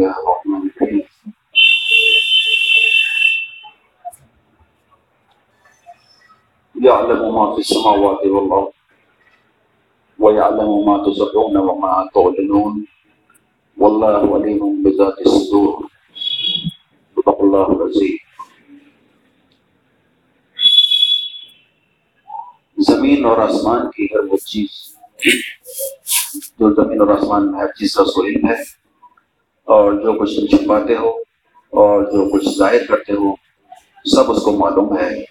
الله الرحمن الرحيم يعلم ما في السماوات والأرض، ويعلم ما تسرون وما تعلنون. والله عليم بذات الصدور. صدق الله العظيم. زمین اور آسمان کی ہر وہ چیز، جو زمین اور آسمان میں ہر چیز کا سو ہے اور جو کچھ تم چھپاتے ہو اور جو کچھ ظاہر کرتے ہو، سب اس کو معلوم ہے۔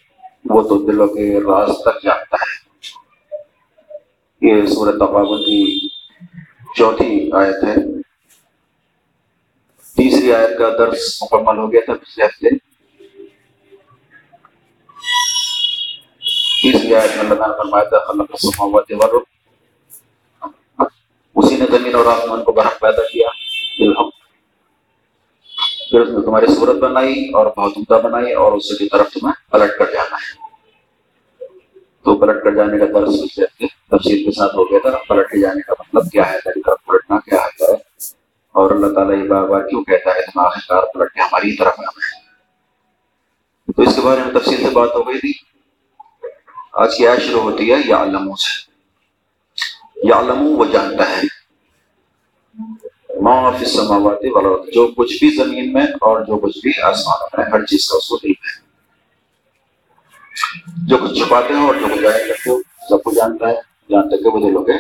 وہ تو دلوں کے راز تک جانتا ہے۔ یہ صورت تقابل کی چوتھی آیت ہے۔ تیسری آیت کا درس مکمل ہو گیا تھا پچھلے ہفتے۔ تیسری آیت میں اللہ تعالیٰ فرمایا تھا، خلق السماوات والارض۔ اسی نے زمین اور آسمان کو برحق پیدا کیا۔ بالحق۔ پھر اس نے تمہاری صورت بنائی اور بہت عمدہ بنائی اور اس کی طرف تمہیں پلٹ کر جانا ہے۔ تو پلٹ کر جانے کا درس تفصیل کے ساتھ ہو گیا تھا۔ پلٹ کے جانے کا مطلب کیا ہے؟ طریقہ پلٹنا کیا ہے؟ اور اللہ تعالیٰ یہ بار بار کیوں کہتا ہے؟ تم آخر پلٹ کے ہماری طرف آنا ہے تو اس کے بارے میں تفصیل سے بات ہو گئی تھی۔ آج کی آیت شروع ہوتی ہے یا علموں سے۔ یا علموں وہ جانتا ہے۔ فی السماوات والارض جو کچھ بھی زمین میں اور جو کچھ بھی آسمان میں، ہر چیز کا اس کو علم ہے۔ جو کچھ چھپاتے ہو اور جو کچھ ظاہر کرتے ہو سب کو جانتا ہے جہاں کہ وہ دلوں کے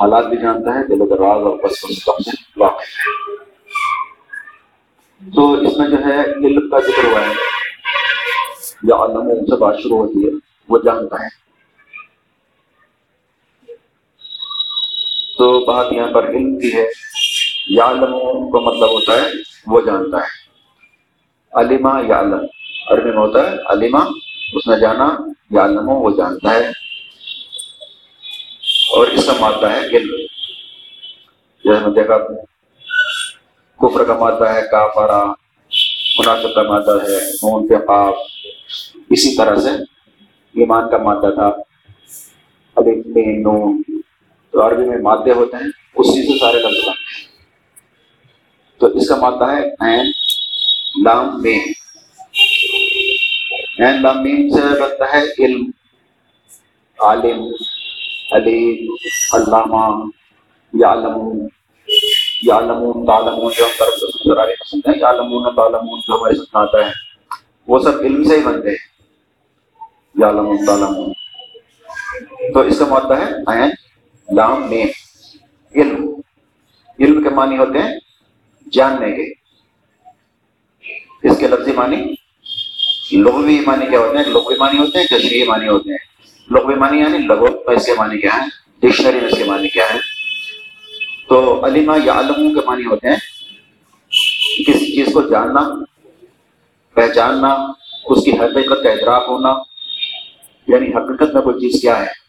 حالات بھی جانتا ہے دلوں کے راز اور بس بس سے واقف ہے۔ تو اس میں جو ہے علم کا ذکر ہوا ہے۔ یا علم سے بات شروع ہوتی ہے، وہ جانتا ہے۔ تو بات یہاں پر علم کی ہے۔ یا علم کا مطلب ہوتا ہے وہ جانتا ہے۔ علیمہ یا علم عربی میں ہوتا ہے علیمہ اس نے جانا یا وہ جانتا ہے۔ اور اس کا مادہ ہے علم۔ جیسے میں دیکھا، کفر کا مادہ ہے کافرا مناسب کا مادہ ہے نون کے قاف اسی طرح سے ایمان کا مادہ تھا۔ نون تو عربی میں مادے ہوتے ہیں اس چیز سے سارے لفظ بنتے ہیں۔ تو اس کا مادہ ہے این لام میم۔ این لام میم سے بنتا ہے علم، عالم، علیم، علامہ یعلم یعلمون، تعلمون جو ہم طرف سے نظر آ رہے پسند ہیں۔ یعلمون، تعلمون جو ہمارے ساتھ آتا ہے، وہ سب علم سے ہی بنتے ہیں۔ یعلمون، تعلمون۔ تو اس کا مادہ ہے این لام میں علم۔ علم کے معنی ہوتے ہیں جاننے کے۔ اس کے لفظی معنی لغوی معنی کیا ہوتے ہیں؟ لغوی معنی ہوتے ہیں تشریحی معنی ہوتے ہیں۔ لغوی معنی یعنی لغو اس کے معنی کیا ہے ڈکشنری میں اس کے معنی کیا ہے تو علیمہ یا علموں کے معنی ہوتے ہیں کسی چیز کو جاننا، پہچاننا، اس کی حقیقت کا ادراک ہونا یعنی حقیقت میں کوئی چیز کیا ہے؟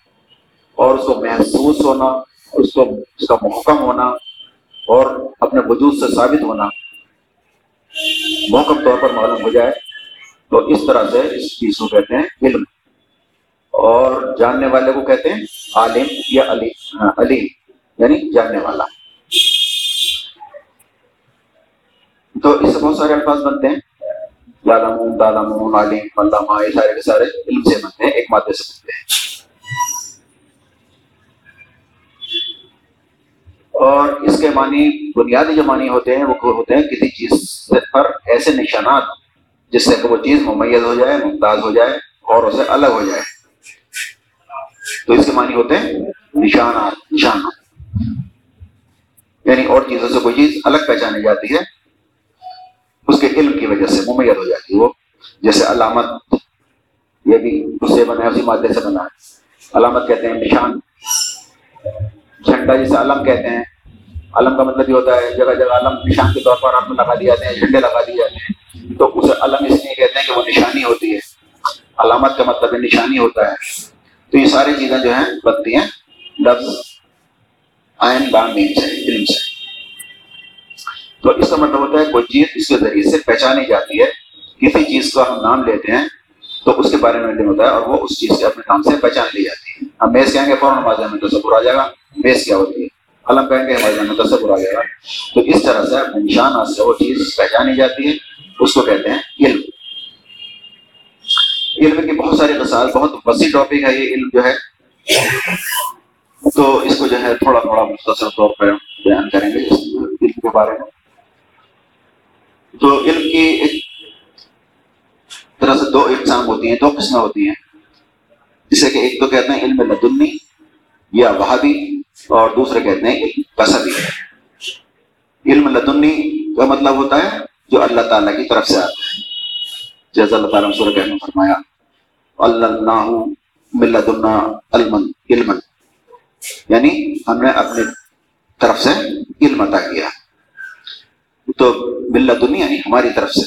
اور اس کو محسوس ہونا، اس کو، اس کا محکم ہونا اور اپنے وجود سے ثابت ہونا محکم طور پر معلوم ہو جائے، تو اس طرح سے اس چیز کو کہتے ہیں علم۔ اور جاننے والے کو کہتے ہیں عالم یا علی ہاں، علی یعنی جاننے والا۔ تو اس سے بہت سارے الفاظ بنتے ہیں۔ لالمون دالمون عالم، علامہ، یہ سارے کے سارے علم سے بنتے ہیں، ایک مادے سے بنتے ہیں۔ اور اس کے معنی، بنیادی جو معنی ہوتے ہیں، وہ ہوتے ہیں؟ کسی چیز پر ایسے نشانات، جس سے کہ وہ چیز ممیز ہو جائے، ممتاز ہو جائے اور اسے الگ ہو جائے۔ تو اس کے معنی ہوتے ہیں نشانات نشانات۔ یعنی اور چیزوں سے کوئی چیز الگ پہچانی جاتی ہے، اس کے علم کی وجہ سے ممیز ہو جاتی ہے وہ، جیسے علامت، یہ بھی اس سے بنا ہے، اسی مادے سے بنا ہے۔ علامت کہتے ہیں نشان، جھنڈا جسے علم کہتے ہیں علم کا مطلب یہ ہوتا ہے جگہ جگہ علم نشان کے طور پر آپ لگا دیے جاتے ہیں جھنڈے لگا دیے جاتے ہیں تو اسے علم اس لیے کہتے ہیں کہ وہ نشانی ہوتی ہے علامت کا مطلب ہے نشانی ہوتا ہے تو یہ ساری چیزیں جو ہیں بنتی ہیں لفظ آئن بامین سے علم سے تو اس کا مطلب ہوتا ہے کوئی چیز اس کے ذریعے سے پہچانی جاتی ہے کسی چیز کا ہم نام لیتے ہیں تو اس کے بارے میں علم ہوتا ہے اور وہ اس چیز سے اپنے نام سے پہچان لی جاتی ہے ہم میز کہیں گے فوراً میں تو سب آ جائے گا بیس کیا ہوتی ہے علم کہیں گے ہمارے میں تصور آ جائے گا تو اس طرح سے نشان سے وہ چیز پہچانی جاتی ہے۔ اس کو کہتے ہیں علم۔ علم کی بہت ساری مثال بہت وسیع ٹاپک ہے یہ علم جو ہے۔ تو اس کو جو ہے تھوڑا تھوڑا مختصر طور پر بیان کریں گے علم کے بارے میں۔ تو علم کی ایک طرح سے دو اقسام ہوتی ہیں، دو قسمیں ہوتی ہیں۔ جسے کہ ایک تو کہتے ہیں علم لدنی یا وہابی۔ اور دوسرے کہتے ہیں علم کسبی علم لدنی کا مطلب ہوتا ہے جو اللہ تعالیٰ کی طرف سے آتا ہے۔ جیسا اللہ تعالیٰ سورہ نے فرمایا اللہ ملت علم علم یعنی ہم نے اپنی طرف سے علم عطا کیا۔ تو ملت دنی یعنی ہماری طرف سے،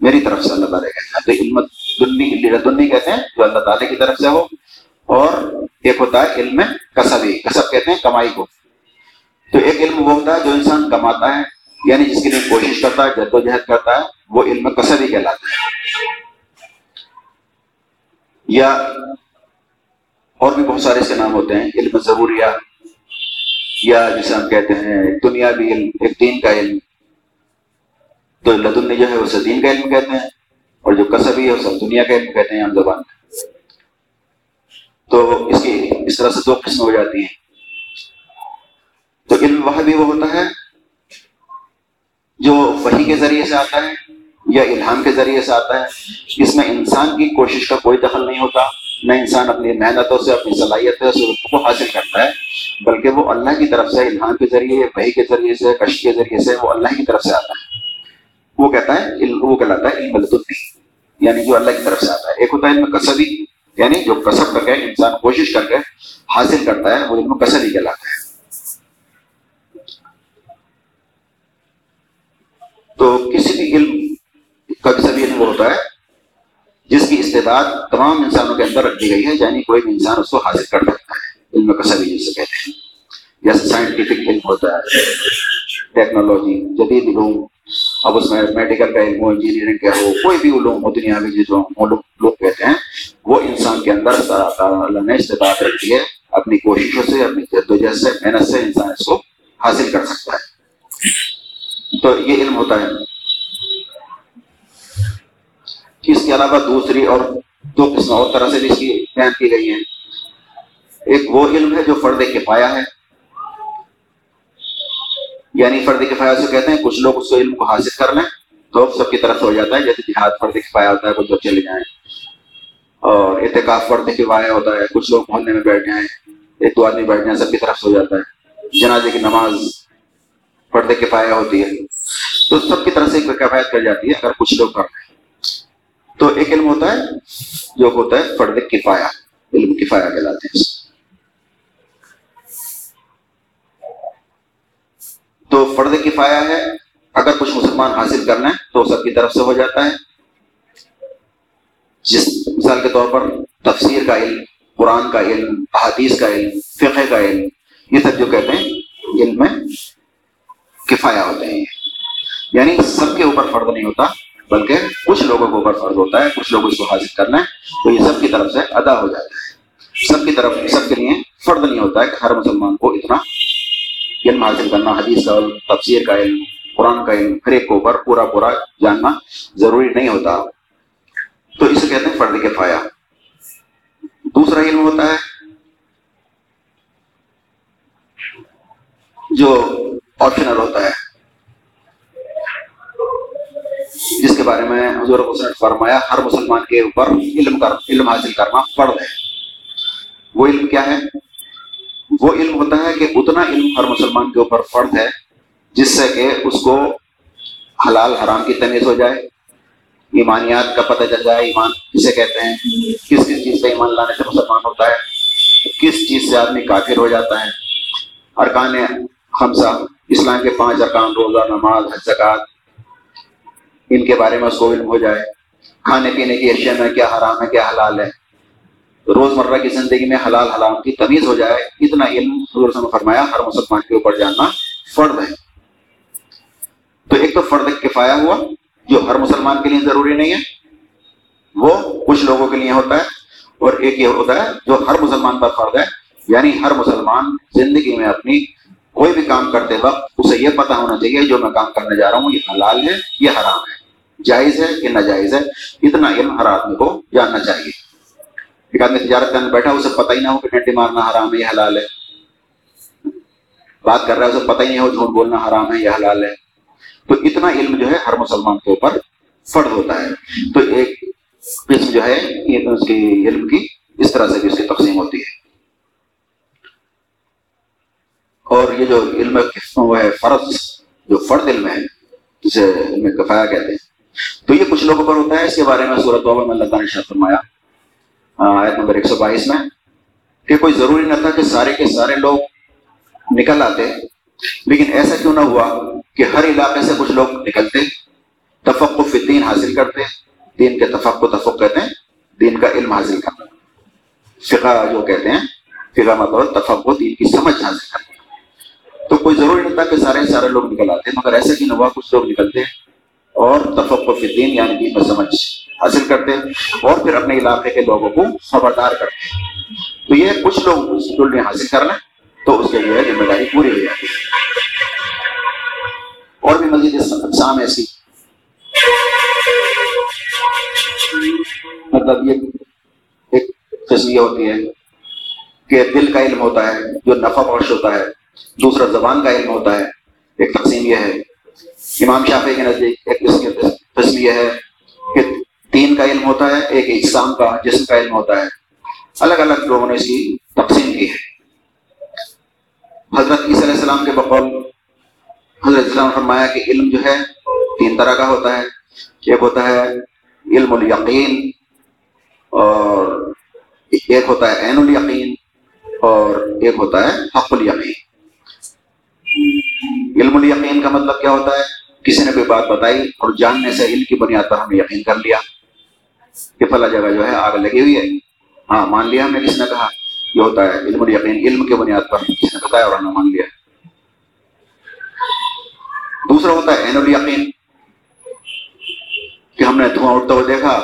میری طرف سے اللہ تعالیٰ کہتے ہیں تو علم دنی دنی کہتے ہیں جو اللہ تعالیٰ کی طرف سے ہو اور ایک ہوتا ہے علم کسبی، کسب کہتے ہیں کمائی کو۔ تو ایک علم وہ ہوتا ہے جو انسان کماتا ہے یعنی جس کے لیے کوشش کرتا ہے، جد و جہد کرتا ہے، وہ علم کسبی کہلاتا ہے۔ یا اور بھی بہت سارے اس کے نام ہوتے ہیں، علم ضروریہ، یا جسے ہم کہتے ہیں دنیا بھی علم، ایک دین کا علم۔ تو لدن جو ہے وہ دین کا علم کہتے ہیں، اور جو کسبی ہے وہ سب دنیا کا علم کہتے ہیں عام زبان میں۔ تو اس کی اس طرح سے دو قسم ہو جاتی ہیں۔ تو علم وہ بھی وہ ہوتا ہے جو وہی کے ذریعے سے آتا ہے یا الہام کے ذریعے سے آتا ہے۔ اس میں انسان کی کوشش کا کوئی دخل نہیں ہوتا۔ نہ انسان اپنی محنتوں سے، اپنی صلاحیتوں سے کو حاصل کرتا ہے، بلکہ وہ اللہ کی طرف سے، الہام کے ذریعے وہی کے ذریعے سے کش کے ذریعے سے وہ اللہ کی طرف سے آتا ہے۔ وہ کہتا ہے، وہ کہلاتا ہے، علم یعنی جو اللہ کی طرف سے آتا ہے۔ ایک ہوتا ہے علم کسبی یعنی جو کسب کر کے انسان کوشش کر کے حاصل کرتا ہے، وہ علم کسبی کہلاتا ہے۔ تو کسی بھی علم کا کسبی علم وہ ہوتا ہے، جس کی استعداد تمام انسانوں کے اندر رکھی گئی ہے یعنی کوئی بھی انسان اس کو حاصل کر سکتا ہے۔ علم کسبی جس سے کہتے ہیں۔ جیسے سائنٹیفک علم ہوتا ہے۔ ٹیکنالوجی جدید علوم اب اس میں میڈیکل کا علم ہو انجینئرنگ کا ہو کوئی بھی علوم ہو دنیا میں جو لوگ کہتے ہیں وہ انسان کے اندر اللہ نے استطاعت رکھی ہے اپنی کوششوں سے اپنی جدوجہد سے محنت سے انسان اس کو حاصل کر سکتا ہے تو یہ علم ہوتا ہے اس کے علاوہ دوسری اور دو قسم اور طرح سے بھی اس کی بیان کی گئی ہیں ایک وہ علم ہے جو فرد کفایا ہے یعنی فرد کفایا سے کہتے ہیں، کچھ لوگ اس علم کو حاصل کر لیں تو سب کی طرف ہو جاتا ہے، جیسے جہاد فرد کفایا ہوتا ہے کچھ لوگ چلے جائیں۔ اور اعتکاف فرد کفایا ہوتا ہے، کچھ لوگ محلے میں بیٹھ جائیں، ایک دو آدمی بیٹھ جائیں، سب کی طرف سے ہو جاتا ہے۔ جنازے کی نماز فرد کفایا ہوتی ہے۔ تو سب کی طرف سے کفایت کر جاتی ہے، اگر کچھ لوگ کر رہے ہیں تو ایک علم ہوتا ہے، جو ہوتا ہے فرد کفایا علم کفایا کہلاتے ہیں تو فرد کفایا ہے۔ اگر کچھ مسلمان حاصل کرنا ہے تو سب کی طرف سے ہو جاتا ہے۔ جس مثال کے طور پر تفسیر کا علم، قرآن کا علم، احادیث کا علم، فقہ کا علم، یہ سب جو کہتے ہیں علم میں کفایا ہوتے ہیں۔ یعنی سب کے اوپر فرد نہیں ہوتا، بلکہ کچھ لوگوں کے اوپر فرض ہوتا ہے، کچھ لوگ اس کو حاصل کرنا ہے، تو یہ سب کی طرف سے ادا ہو جاتا ہے۔ سب کی طرف، سب کے لیے فرد نہیں ہوتا ہے کہ ہر مسلمان کو اتنا علم حاصل کرنا حدیث کا علم تفسیر کا علم، قرآن کا علم، ہر ایک کو اوپر پورا پورا جاننا ضروری نہیں ہوتا۔ تو اسے کہتے ہیں فرد کفایا دوسرا علم ہوتا ہے جو آپشنل ہوتا ہے۔ جس کے بارے میں حضور حسن فرمایا، ہر مسلمان کے اوپر علم کر، علم حاصل کرنا فرض ہے۔ وہ علم کیا ہے؟ وہ علم ہوتا ہے کہ اتنا علم ہر مسلمان کے اوپر فرض ہے، جس سے کہ اس کو حلال حرام کی تمیز ہو جائے، ایمانیات کا پتہ چل جائے، ایمان کسے کہتے ہیں؟ کس کس چیز پہ ایمان لانے سے مسلمان ہوتا ہے؟ کس چیز سے آدمی کافر ہو جاتا ہے؟ ارکان خمسہ، اسلام کے پانچ ارکان، روزہ، نماز زکات ان کے بارے میں اس کو علم ہو جائے۔ کھانے پینے کی اشیاء میں کیا حرام ہے، کیا حلال ہے؟ روز مرہ کی زندگی میں حلال حلام کی تمیز ہو جائے، اتنا علم حضور نے فرمایا، ہر مسلمان کے اوپر جاننا فرد ہے۔ تو ایک تو فرد کفایا ہوا، جو ہر مسلمان کے لیے ضروری نہیں ہے، وہ کچھ لوگوں کے لیے ہوتا ہے، اور ایک یہ ہوتا ہے، جو ہر مسلمان پر فرد ہے یعنی ہر مسلمان زندگی میں اپنی کوئی بھی کام کرتے وقت اسے یہ پتا ہونا چاہیے، جو میں کام کرنے جا رہا ہوں، یہ حلال ہے، یہ حرام ہے۔ جائز ہے کہ ناجائز ہے، اتنا علم ہر آدمی کو جاننا چاہیے۔ ایک آدمی تجارت کرنے بیٹھا، اسے پتہ ہی نہ ہو کہ ڈنڈی مارنا حرام ہے یہ حلال ہے۔ بات کر رہا ہے، اسے پتہ ہی نہیں ہو جھوٹ بولنا حرام ہے یہ حلال ہے۔ تو اتنا علم جو ہے ہر مسلمان کے اوپر فرد ہوتا ہے۔ تو ایک قسم جو ہے اس کی علم کی اس طرح سے بھی اس کی تقسیم ہوتی ہے۔ اور یہ جو علم وہ ہے؟ فرض۔ جو فرد علم ہے، جسے علم کفایا کہتے ہیں۔ تو یہ کچھ لوگوں پر ہوتا ہے، اس کے بارے میں صورت میں اللہ تعالیٰ نے شاہ فرمایا۔ آیت نمبر ایک سو بائیس میں کہ کوئی ضروری نہ تھا کہ سارے کے سارے لوگ نکل آتے، لیکن ایسا کیوں نہ ہوا کہ ہر علاقے سے کچھ لوگ نکلتے تفق فی دین حاصل کرتے، دین کے تفق کو تفق کہتے ہیں دین کا علم حاصل کرنا فقہ جو کہتے ہیں، فقہ مطلب تفق و دین کی سمجھ حاصل کرنا تو کوئی ضروری نہیں تھا کہ سارے سارے لوگ نکل آتے، مگر ایسا کیوں نہ ہوا کچھ لوگ نکلتے اور تفق فی دین یعنی دین میں سمجھ۔ حاصل کرتے اور پھر اپنے علاقے کے لوگوں کو خبردار کرتے تو یہ کچھ لوگ اس میں حاصل کر لیں تو اس کے لیے ذمہ داری پوری ہو جاتی ہے۔ اور بھی مزید اقسام ایسی۔ مطلب یہ ایک قسم یہ ہوتی ہے کہ دل کا علم ہوتا ہے، جو نفع بخش ہوتا ہے، دوسرا زبان کا علم ہوتا ہے۔ ایک تقسیم یہ ہے۔ امام شافی کے نزدیک ایک قسم یہ ہے تین کا علم ہوتا ہے، ایک اجسام کا جسم کا علم ہوتا ہے۔ الگ الگ لوگوں نے اس کی تقسیم کی ہے۔ حضرت عیسی علیہ السلام کے بقول حضرت اسلام فرمایا کہ علم جو ہے تین طرح کا ہوتا ہے۔ ایک ہوتا ہے علم الیقین اور ایک ہوتا ہے عین الیقین اور ایک ہوتا ہے حق الیقین۔ علم الیقین کا مطلب کیا ہوتا ہے؟ کسی نے کوئی بات بتائی اور جاننے سے علم کی بنیاد پر ہم نے یقین کر لیا۔ کہ فلا جگہ جو ہے آگ لگی ہوئی ہے۔ ہاں مان لیا ہم نے کس نے کہا، یہ ہوتا ہے، علم الیقین، علم کی بنیاد پر کسی نے بتایا اور ہم نے مان لیا۔ دوسرا ہوتا ہے عین الیقین، کہ ہم نے دھواں اٹھتا ہوا دیکھا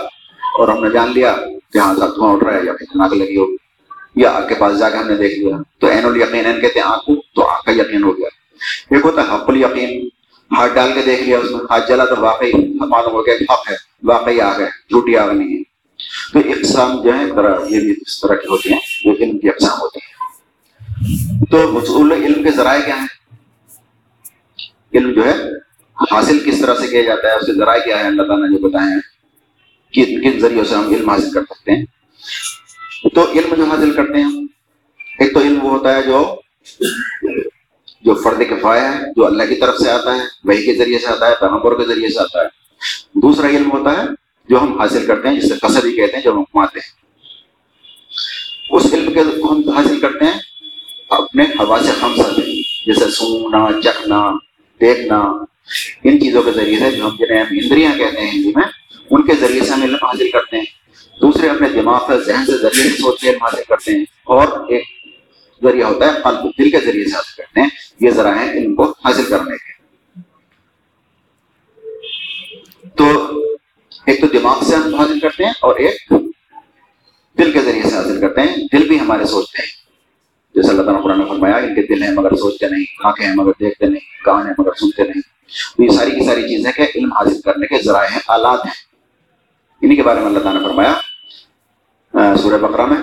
اور ہم نے جان لیا کہ ہاں صاحب دھواں اٹھ رہا ہے یا کہیں آگ لگی ہو، یا آگ کے پاس جا کے ہم نے دیکھ لیا۔ تو عین الیقین کہتے ہیں آنکھ تو آگ کا یقین ہو گیا۔ ایک ہوتا ہے حق الیقین ہاتھ ڈال کے دیکھ لیا، اس میں ہاتھ جلا تو واقعی معلوم ہو گیا حق ہے، واقعی آگ ہے، جھوٹی آگ نہیں ہے۔ تو اقسام جو ہے یہ بھی اس طرح کی ہوتی ہیں جو علم کی اقسام ہوتی ہیں۔ تو حصول علم کے ذرائع کیا ہیں؟ علم جو ہے، حاصل کس طرح سے کیا جاتا ہے، اس کے ذرائع کیا ہے اللہ تعالیٰ نے جو بتائے ہیں کن کن ذریعوں سے ہم علم حاصل کر سکتے ہیں۔ تو علم جو حاصل کرتے ہیں، ایک تو علم وہ ہوتا ہے جو جو فرد کفایہ ہے جو اللہ کی طرف سے آتا ہے وہی کے ذریعے سے آتا ہے، پیغمبر کے ذریعے سے آتا ہے۔ دوسرا علم ہوتا ہے جو ہم حاصل کرتے ہیں، جسے قصبی کہتے ہیں، جو ہم کماتے ہیں۔ اس علم کے ہم حاصل کرتے ہیں، اپنے ہوا سے ہم سب جیسے سوننا چکھنا، دیکھنا۔ ان چیزوں کے ذریعے سے جو ہم جنہیں ہم اندریاں کہتے ہیں، ہندی میں، ان کے ذریعے سے ہم علم حاصل کرتے ہیں۔ دوسرے اپنے دماغ سے ذہن سے ذریعے سے سوچ کے علم حاصل کرتے ہیں۔ اور ایک ذریعہ ہوتا ہے قلب دل کے ذریعے سے حاصل کرتے ہیں یہ ذرا ہے علم کو حاصل کرنے کے۔ تو ایک تو دماغ سے ہم حاصل کرتے ہیں اور ایک دل کے ذریعے سے حاصل کرتے ہیں۔ دل بھی ہمارے سوچتے ہیں۔ جیسے اللہ تعالیٰ قرآن نے فرمایا، ان کے دل ہیں مگر سوچتے نہیں، آنکھیں ہیں مگر دیکھتے نہیں، کان ہیں مگر سنتے نہیں۔ تو یہ ساری کی ساری چیزیں کہ علم حاصل کرنے کے ذرائع ہیں، آلات ہیں۔ انہیں کے بارے میں اللہ تعالیٰ نے فرمایا سورہ بقرہ میں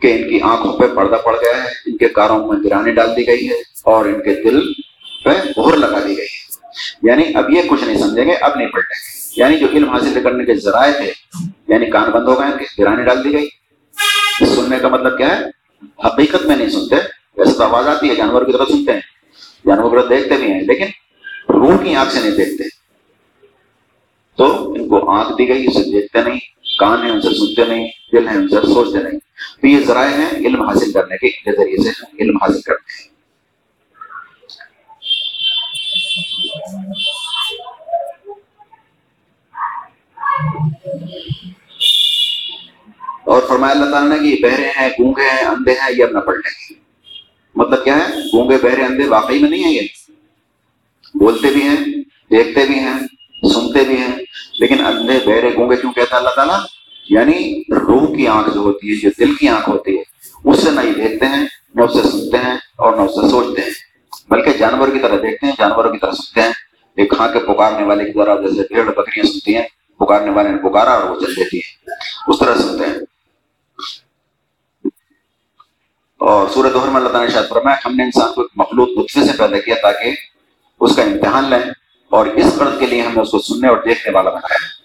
کہ ان کی آنکھوں پہ پردہ پڑ گیا ہے، ان کے کاروں میں گرانی ڈال دی گئی ہے اور ان کے دل پہ مہر لگا دی گئی ہے۔ یعنی اب یہ کچھ نہیں سمجھیں گے، اب نہیں پلٹیں گے۔ یعنی جو علم حاصل کرنے کے ذرائع تھے یعنی کان بند ہو گئے، ان کی گرانی ڈال دی گئی۔ سننے کا مطلب کیا ہے؟ حقیقت میں نہیں سنتے ویسے تو آواز آتی ہے، جانور کی طرح سنتے ہیں۔ جانور کی طرح دیکھتے بھی ہیں، لیکن روح کی آنکھ سے نہیں دیکھتے۔ تو ان کو آنکھ دی گئی، اسے دیکھتے نہیں، کان ہے ان سے سنتے نہیں، دل ہے ان سے سوچتے نہیں۔ تو یہ ذرائع ہیں علم حاصل کرنے کے کے ذریعے سے علم حاصل کرتے ہیں اور فرمایا اللہ تعالیٰ نے کہ بہرے ہیں، گونگے ہیں، اندھے ہیں، یہ اب نہ پڑھنے گے مطلب کیا ہے؟ گونگے، بہرے، اندھے واقعی میں نہیں ہیں یہ۔ بولتے بھی ہیں، دیکھتے بھی ہیں، سنتے بھی ہیں، لیکن اندھے، بہرے، گونگے کیوں کہتا اللہ تعالیٰ؟ یعنی روح کی آنکھ جو ہوتی ہے، جو دل کی آنکھ ہوتی ہے، اس سے نہ ہی دیکھتے ہیں، نہ اسے سنتے ہیں اور نہ اسے سوچتے ہیں۔ بلکہ جانور کی طرح دیکھتے ہیں، جانوروں کی طرح سنتے ہیں۔ ایک کھاں کے پکارنے والے کی طرح جیسے بھیڑ، بکریاں سنتی ہیں، پکارنے والے نے پکارا اور وہ چل دیتی ہیں۔ اس طرح سنتے ہیں۔ اور سورہ دوہر میں اللہ تعالیٰ نے شاید فرمایا، ہم نے انسان کو ایک مخلوط نطفے سے پیدا کیا تاکہ اس کا امتحان لیں اور اس قرض کے لیے ہم نے اس کو سننے اور دیکھنے والا بنایا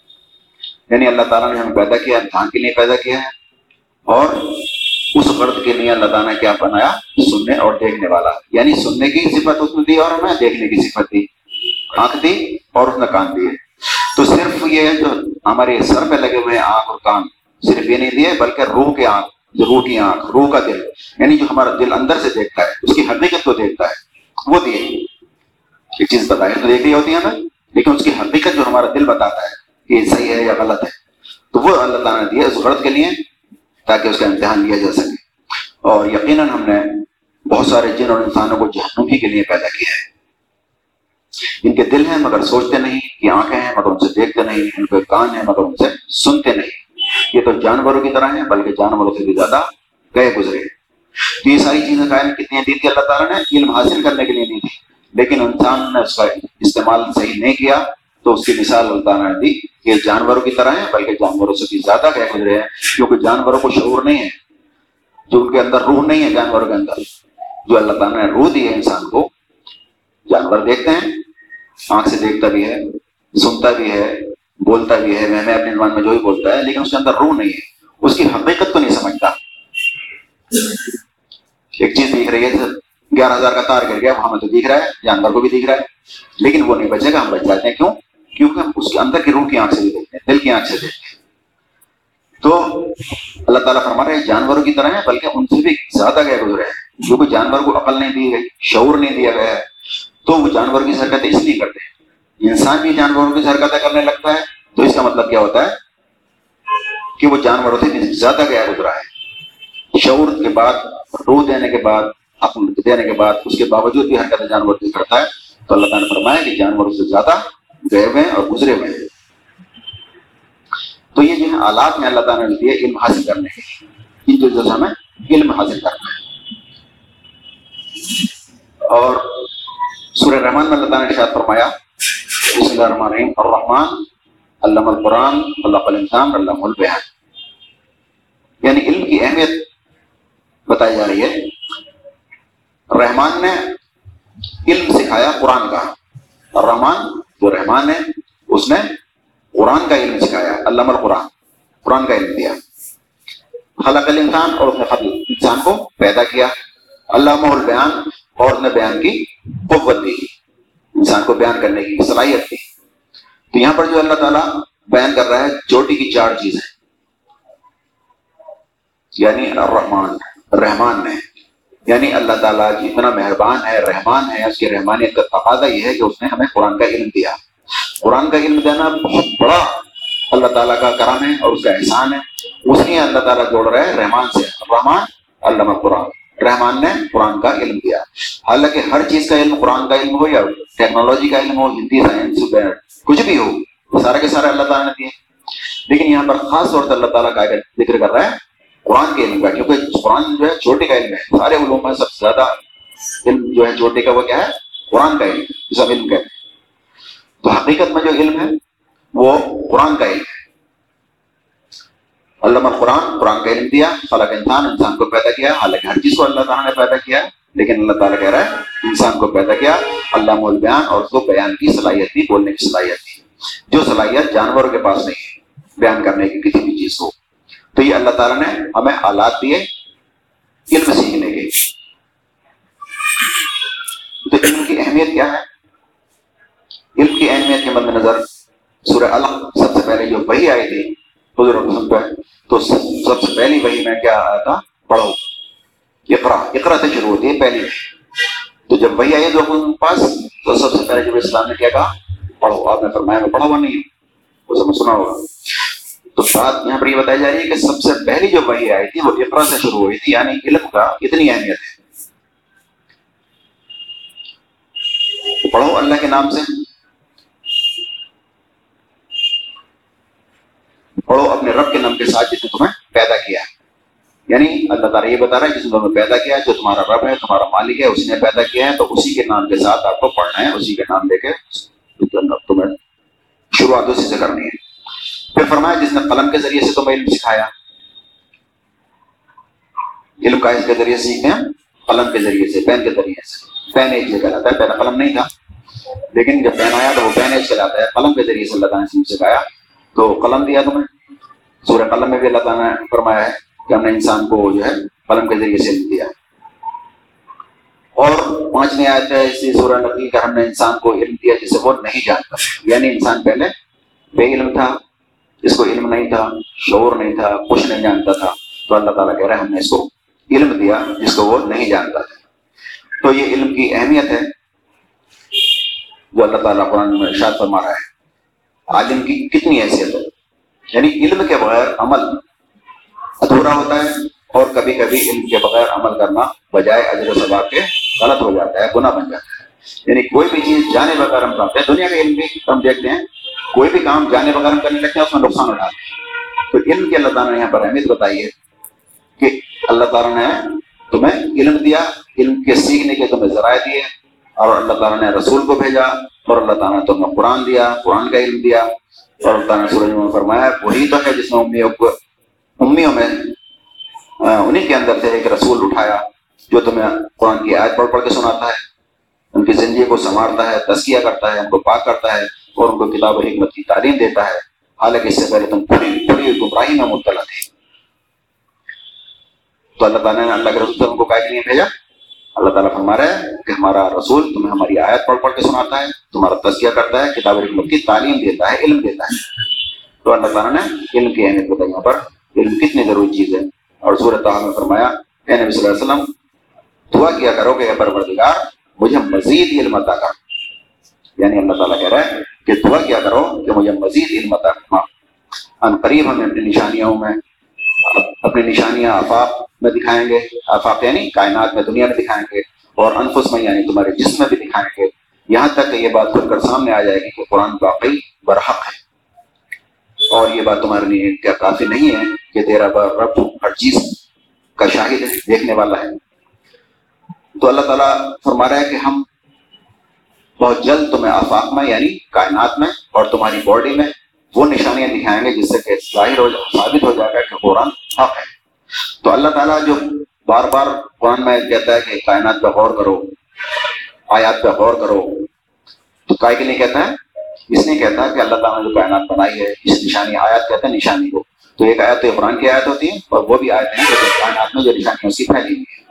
یعنی اللہ تعالیٰ نے ہمیں پیدا کیا امتحان کے لیے پیدا کیا ہے، اور اس قرض کے لیے اللہ تعالیٰ نے کیا بنایا؟ سننے اور دیکھنے والا۔ یعنی سننے کی صفت اس نے دی اور ہمیں دیکھنے کی صفت دی۔ آنکھ دی اور اس نے کان دیے تو صرف یہ جو ہمارے سر پہ لگے ہوئے آنکھ اور کان، صرف یہ نہیں دیے، بلکہ روح کے آنکھ جو روح کی آنکھ، روح کا دل۔ یعنی جو ہمارا دل اندر سے دیکھتا ہے، اس کی حقیقت کو دیکھتا ہے، وہ دیے ایک چیز بتائے تو دیکھ رہی ہوتی ہے ہمیں لیکن اس کی حقیقت جو ہمارا دل بتاتا ہے کہ یہ صحیح ہے یا غلط ہے۔ تو وہ اللہ تعالیٰ نے دیا اس غرض کے لیے تاکہ اس کا امتحان لیا جا سکے۔ اور یقیناً ہم نے بہت سارے جن اور انسانوں کو جہنمی کے لیے پیدا کیا ہے۔ ان کے دل ہیں مگر سوچتے نہیں کہ آنکھیں ہیں مگر ان سے دیکھتے نہیں، ان کے کان ہیں مگر ان سے سنتے نہیں۔ یہ تو جانوروں کی طرح ہیں، بلکہ جانوروں سے بھی زیادہ گئے گزرے۔ تو یہ ساری چیزیں قائم کتنی دی تھی اللہ تعالیٰ نے علم حاصل کرنے کے لیے دی تھی، لیکن انسان نے اس کا استعمال صحیح نہیں کیا۔ تو اس کی مثال اللہ تعالیٰ نے دی کہ جانوروں کی طرح ہیں، بلکہ جانوروں سے بھی زیادہ گئے گزرے ہیں، کیونکہ جانوروں کو شعور نہیں ہے، جو ان کے اندر روح نہیں ہے، جانوروں کے اندر۔ جو اللہ تعالیٰ نے روح دی ہے انسان کو، جانور دیکھتے ہیں، آنکھ سے دیکھتا بھی ہے، سنتا بھی ہے، بولتا بھی ہے، میں اپنی زبان میں جو ہی بولتا ہے، لیکن اس کے اندر روح نہیں ہے۔ اس کی حقیقت کو نہیں سمجھتا۔ ایک چیز دیکھ رہی ہے گیارہ ہزار کا تار گر گیا وہ ہمیں تو دیکھ رہا ہے، جانور کو بھی دیکھ رہا ہے، لیکن وہ نہیں بچے گا، ہم بچ جاتے ہیں۔ کیوں؟ کیونکہ ہم اس کے اندر کی روح کی آنکھ سے بھی دیکھتے ہیں، دل کی آنکھ سے دیکھتے ہیں۔ تو اللہ تعالیٰ فرما رہے ہیں، جانوروں کی طرح ہے بلکہ ان سے بھی زیادہ گئے گزرے ہیں۔ کیونکہ جانور کو عقل نہیں دی گئی، شعور نہیں دیا گیا۔ ہے تو وہ جانور کی حرکتیں اس لیے کرتے ہیں۔ انسان بھی جانوروں کی حرکتیں کرنے لگتا ہے۔ تو اس کا مطلب کیا ہوتا ہے؟ کہ وہ جانوروں سے زیادہ گیا گزرا ہے۔ شعور کے بعد، روح دینے کے بعد، عقل دینے کے بعد، اس کے باوجود بھی حرکت جانور کی کرتا ہے۔ تو اللہ تعالیٰ نے فرمایا کہ جانوروں سے زیادہ گئے ہوئے اور گزرے ہوئے ہیں۔ تو یہ جو ہے آلات میں اللہ تعالیٰ نے دیے علم حاصل کرنے کے ان چیزوں سے ہمیں علم حاصل کرنا ہے۔ اور سورہ رحمان میں اللہ تعالیٰ نے شاید فرمایا، بسم اللہ الرحمن الرحیم، الرحمن علامہ القرآن اللہ الانسان علامہ البیان۔ یعنی علم کی اہمیت بتائی جا رہی ہے۔ رحمان نے علم سکھایا قرآن کا۔ اور رحمان جو رحمان ہے، اس نے قرآن کا علم سکھایا علامہ القرآن، قرآن کا علم دیا۔ خلق الانسان اور اس نے خلق انسان کو پیدا کیا۔ علامہ البیان اور اس نے بیان کی، قوت دی۔ انسان کو بیان کرنے کی صلاحیت دی۔ تو یہاں پر جو اللہ تعالیٰ بیان کر رہا ہے چوٹی کی چار چیزیں یعنی الرحمن، رحمان نے یعنی اللہ تعالیٰ اتنا مہربان ہے، رحمان ہے، اس کی رحمانیت کا تقاضا یہ ہے کہ اس نے ہمیں قرآن کا علم دیا۔ قرآن کا علم دینا بہت بڑا اللہ تعالیٰ کا کرم ہے اور اس کا احسان ہے۔ اس لیے اللہ تعالیٰ جوڑ رہا ہے رحمان سے۔ رحمان، علامہ قرآن۔ رحمان نے قرآن کا علم دیا۔ حالانکہ ہر چیز کا علم قرآن کا علم ہو یا ٹیکنالوجی کا علم ہو، ہندی سائنس کچھ بھی ہو سارا کے سارے اللہ تعالیٰ نے دیے۔ لیکن یہاں پر خاص طور سے اللہ تعالیٰ کا ذکر کر رہا ہے قرآن کے علم کا کیونکہ قرآن جو ہے چھوٹے کا علم ہے۔ سارے علوم میں سب سے زیادہ علم جو ہے چھوٹے کا وہ کیا ہے؟ قرآن کا علم سب علم کہتے ہیں تو حقیقت میں جو علم ہے، وہ قرآن کا علم ہے۔ علامہ قرآن قرآن کا علم دیا خلق انسان انسان کو پیدا کیا۔ حالانکہ ہر چیز کو اللہ تعالیٰ نے پیدا کیا، لیکن اللہ تعالیٰ کہہ رہا ہے، انسان کو پیدا کیا اللہ البیان اور اس کو بیان کی، صلاحیت تھی بولنے کی صلاحیت تھی جو صلاحیت جانوروں کے پاس نہیں ہے، بیان کرنے کی کسی بھی چیز کو۔ تو یہ اللہ تعالیٰ نے ہمیں آلات دیے علم سیکھنے کے تو علم کی اہمیت کیا ہے؟ علم کی اہمیت کے مد نظر سورہ الگ سب سے پہلے جو وہی آئی تھی حضور پہ تو سب سے پہلی وہی میں کیا آیا تھا؟ پڑھو۔ اقرا اقرا سے شروع ہوتی ہے پہلی۔ تو جب وہی آئی جو پاس، تو سب سے پہلے جب اسلام نے کیا کہا؟ پڑھو، آپ نے فرمایا میں پڑھا ہوا نہیں وہ سب سنا ہوگا۔ تو بات یہاں پر یہ بتائی جا رہی ہے کہ سب سے پہلی جو وہی آئی تھی وہ اقرا سے شروع ہوئی تھی یعنی علم کا اتنی اہمیت ہے؟ پڑھو اللہ کے نام سے۔ پڑھو اپنے رب کے نام کے ساتھ جس نے تمہیں پیدا کیا۔ یعنی اللہ تعالیٰ یہ بتا رہا ہے جس نے تمہیں پیدا کیا ہے جو تمہارا رب ہے، تمہارا مالک ہے، اس نے پیدا کیا ہے، تو اسی کے نام کے ساتھ آپ کو پڑھنا ہے، اسی کے نام لے کے تمہیں شروعات اسی سے کرنی ہے۔ پھر فرمایا جس نے قلم کے ذریعے سے تمہیں علم سکھایا؟ علم کا اس کے ذریعے سے سیکھتے ہیں، قلم کے ذریعے سے، پین کے ذریعے سے۔ پین ایج کہلاتا ہے پہلا قلم نہیں تھا۔ لیکن جب پین آیا تو وہ پین ایج کہلاتا ہے۔ قلم کے ذریعے سے اللہ تعالیٰ نے سکھایا۔ تو قلم دیا تمہیں سورہ قلم میں بھی اللہ تعالیٰ نے فرمایا ہے کہ ہم نے انسان کو جو ہے قلم کے ذریعے سے علم دیا۔ اور پانچویں آیت ہے، اسی سورہ نقی کا ہم نے انسان کو علم دیا جسے وہ نہیں جانتا۔ یعنی انسان پہلے بے علم تھا جس کو علم نہیں تھا شعور نہیں تھا کچھ نہیں جانتا تھا تو اللہ تعالیٰ کہہ رہا ہے ہم نے اس کو علم دیا جس کو وہ نہیں جانتا تھا تو یہ علم کی اہمیت ہے وہ اللہ تعالیٰ قرآن میں ارشاد فرما رہا ہے عالم کی کتنی حیثیت ہے یعنی علم کے بغیر عمل ادھورا ہوتا ہے اور کبھی کبھی علم کے بغیر عمل کرنا بجائے اجر و ثباب کے غلط ہو جاتا ہے گناہ بن جاتا ہے یعنی کوئی بھی چیز جانے بغیر ہم کرتے ہیں دنیا کے علم بھی ہم دیکھتے ہیں کوئی بھی کام جانے بغیر کرنے لگتے ہیں، اس میں نقصان اٹھاتے ہیں تو علم کی اللہ تعالیٰ نے یہاں پر اہمیت بتائی ہے کہ اللہ تعالیٰ نے تمہیں علم دیا، علم کے سیکھنے کے تمہیں ذرائع دیے اور اللہ تعالیٰ نے رسول کو بھیجا اور اللہ تعالیٰ نے تمہیں قرآن دیا، قرآن کا علم دیا اور اللہ تعالیٰ نے سورج میں فرمایا، وہی تو ہے جس میں امیوں کو، امیوں میں انہیں کے اندر سے ایک رسول اٹھایا جو تمہیں قرآن کی آیت پڑھ پڑھ کے سناتا ہے۔ ان کی زندگی کو سنوارتا ہے تسکیہ کرتا ہے، ان کو پاک کرتا ہے۔ اور ان کو کتاب و حکمت کی تعلیم دیتا ہے۔ حالانکہ اس سے پہلے تم پوری پوری گمراہی میں مبتلا تھے۔ تو اللہ تعالیٰ نے اللہ کے رسول کو کے لیے بھیجا۔ اللہ تعالیٰ فرما رہا ہے کہ ہمارا رسول تمہیں ہماری آیت پڑھ پڑھ کے سناتا ہے، تمہارا تذکیہ کرتا ہے، کتاب حکمت کی تعلیم دیتا ہے، علم دیتا ہے۔ تو اللہ تعالیٰ نے علم کی اہمیت بتائی۔ یہاں پر علم کتنی ضروری چیز ہے۔ اور صورت میں فرمایا، اے نبی صلی اللہ علیہ وسلم، دعا کیا کرو کہ پروردگار، مجھے مزید علم عطا کر۔ یعنی اللہ تعالیٰ کہہ رہا ہے کہ دعا کیا کرو کہ مجھے مزید علم عطا ان قریب ہمیں اپنی نشانیوں میں۔ اپنی نشانیاں آفاق میں دکھائیں گے۔ آفاق یعنی کائنات میں دنیا میں دکھائیں گے اور انفس میں یعنی تمہارے جسم میں بھی دکھائیں گے۔ یہاں تک کہ یہ بات کھل کر سامنے آ جائے گی کہ قرآن واقعی برحق ہے۔ اور یہ بات تمہارے لیے کیا کافی نہیں ہے کہ تیرا رب ہر چیز کا شاہد ہے، دیکھنے والا ہے۔ تو اللہ تعالیٰ فرما رہا ہے کہ ہم بہت جلد تمہیں آفاق میں یعنی کائنات میں اور تمہاری باڈی میں وہ نشانیاں دکھائیں گے جس سے کہ ظاہر ہو ثابت ہو جائے گا کہ قرآن حق ہے۔ تو اللہ تعالیٰ جو بار بار قرآن میں کہتا ہے کہ کائنات پہ غور کرو، آیات پہ غور کرو، تو کائے کے لیے کہتا ہے؟ اس لیے کہتا ہے کہ اللہ تعالیٰ نے جو کائنات بنائی ہے، اس نشانی آیات کہتے ہیں نشانی کو۔ تو ایک آیت تو قرآن کی آیت ہوتی ہے اور وہ بھی آیت ہیں جو کائنات میں جو نشانیاں اس کی پھیلی ہوئی ہے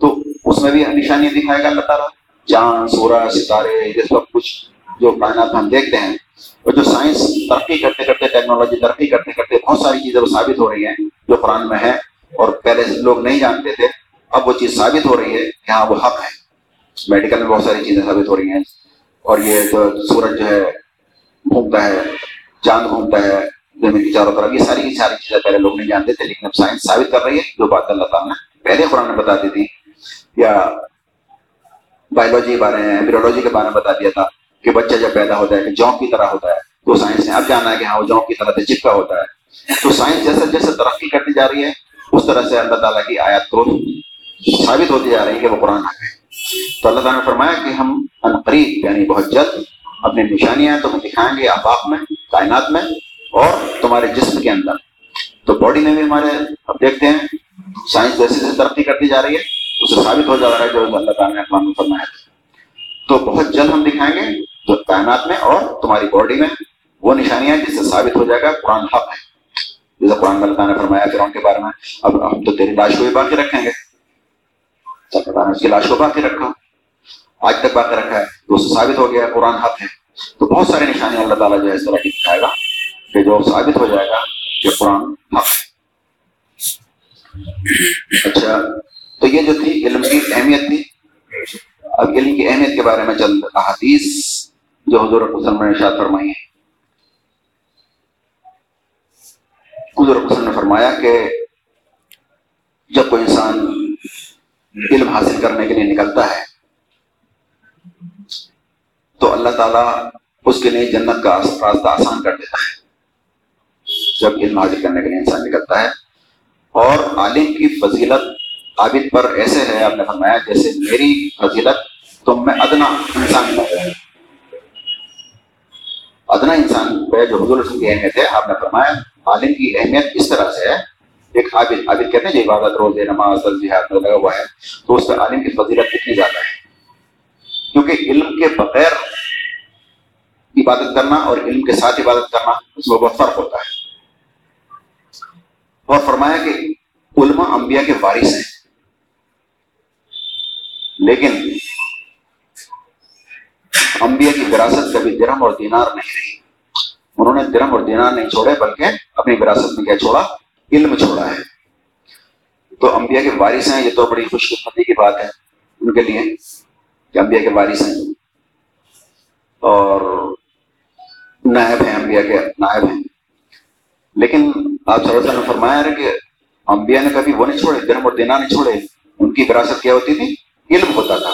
تو اس میں بھی نشانیاں دکھائے گا اللہ تعالیٰ۔ چاند سورج ستارے جس وقت کچھ جو کائنات ہم دیکھتے ہیں، اور جو سائنس ترقی کرتے کرتے، ٹیکنالوجی ترقی کرتے کرتے بہت ساری چیزیں وہ ثابت ہو رہی ہیں جو قرآن میں ہے اور پہلے لوگ نہیں جانتے تھے، اب وہ چیز ثابت ہو رہی ہے کہ ہاں وہ حق ہے۔ میڈیکل میں بہت ساری چیزیں ثابت ہو رہی ہیں، اور یہ جو سورج جو ہے، گھومتا ہے، چاند گھومتا ہے، زمین کی چاروں طرف، یہ ساری کی ساری چیزیں پہلے لوگ نہیں جانتے تھے، لیکن اب سائنس ثابت کر رہی ہے، جو بات اللہ تعالیٰ نے پہلے قرآن میں بتا دی تھی، یا بایولوجی کے بارے میں ایمبریولوجی کے بارے میں بتا دیا تھا کہ بچہ جب پیدا ہوتا ہے کہ جونک کی طرح ہوتا ہے، تو سائنس نے اب جانا ہے کہ ہاں وہ جونک کی طرح سے چپکا ہوتا ہے۔ تو سائنس جیسے جیسے ترقی کرتی جا رہی ہے، اس طرح سے اللہ تعالیٰ کی آیات کو ثابت ہوتی جا رہی ہے کہ وہ قرآن آ تو اللہ تعالیٰ نے فرمایا کہ ہم ان قریب یعنی بہت جلد اپنی نشانیاں تمہیں دکھائیں گے آفاق میں، کائنات میں اور تمہارے جسم کے اندر۔ تو باڈی میں بھی ہمارے، اب دیکھتے ہیں، سائنس جیسے جیسے ترقی کرتی جا رہی ہے اسے ثابت ہو جا رہا ہے جو اللہ تعالیٰ نے اقوام فرمایا تو بہت جلد ہم دکھائیں گے تو کائنات میں اور تمہاری باڈی میں وہ نشانیاں جس سے ثابت ہو جائے گا قرآن حق ہے۔ جیسے قرآن اللہ تعالیٰ نے فرمایا فرعون کے بارے میں، اب ہم تو تیری لاش کو بھی باقی رکھیں گے۔ اس کی لاش کو باقی رکھا۔ آج تک باقی رکھا ہے، تو اس سے ثابت ہو گیا قرآن حق ہے۔ تو بہت ساری نشانیاں اللہ تعالیٰ جو ہے اس طرح کی دکھائے گا کہ جو ثابت ہو جائے گا کہ قرآن حق ہے۔ اچھا یہ جو تھی علم کی اہمیت تھی۔ اب علم کی اہمیت کے بارے میں چند احادیث جو حضور حسن نے ارشاد فرمائی ہیں۔ حضور حسن نے فرمایا کہ جب کوئی انسان علم حاصل کرنے کے لیے نکلتا ہے، تو اللہ تعالیٰ اس کے لیے جنت کا راستہ آسان کر دیتا ہے۔ جب علم حاصل کرنے کے لیے انسان نکلتا ہے اور عالم کی فضیلت عابد پر ایسے ہے آپ نے فرمایا جیسے میری فضیلت تم میں ادنا انسان ہے ادنا انسان پہ جو حضور کی اہمیت ہے۔ آپ نے فرمایا عالم کی اہمیت اس طرح سے ہے، ایک عابد عابد کہتے ہیں جو عبادت، روزے، نماز جہاد میں لگا ہوا ہے، تو اس کا عالم کی فضیلت کتنی زیادہ ہے؟ کیونکہ علم کے بغیر عبادت کرنا اور علم کے ساتھ عبادت کرنا، اس میں بہت فرق ہوتا ہے۔ اور فرمایا کہ علماء انبیاء کے وارث ہیں۔ لیکن انبیاء کی وراثت کبھی درم اور دینار نہیں رہی۔ انہوں نے درم اور دینار نہیں چھوڑے، بلکہ اپنی وراثت میں کیا چھوڑا؟ علم چھوڑا ہے۔ تو انبیاء کے وارث ہیں، یہ تو بڑی خوش قسمتی کی بات ہے ان کے لیے کہ انبیاء کے وارث ہیں۔ اور نائب ہیں، انبیاء کے نائب ہیں۔ لیکن آپ صلی اللہ علیہ وسلم نے فرمایا ہے کہ انبیاء نے کبھی وہ نہیں چھوڑے درم اور دینا نہیں چھوڑے۔ ان کی وراثت کیا ہوتی تھی؟ علم ہوتا تھا۔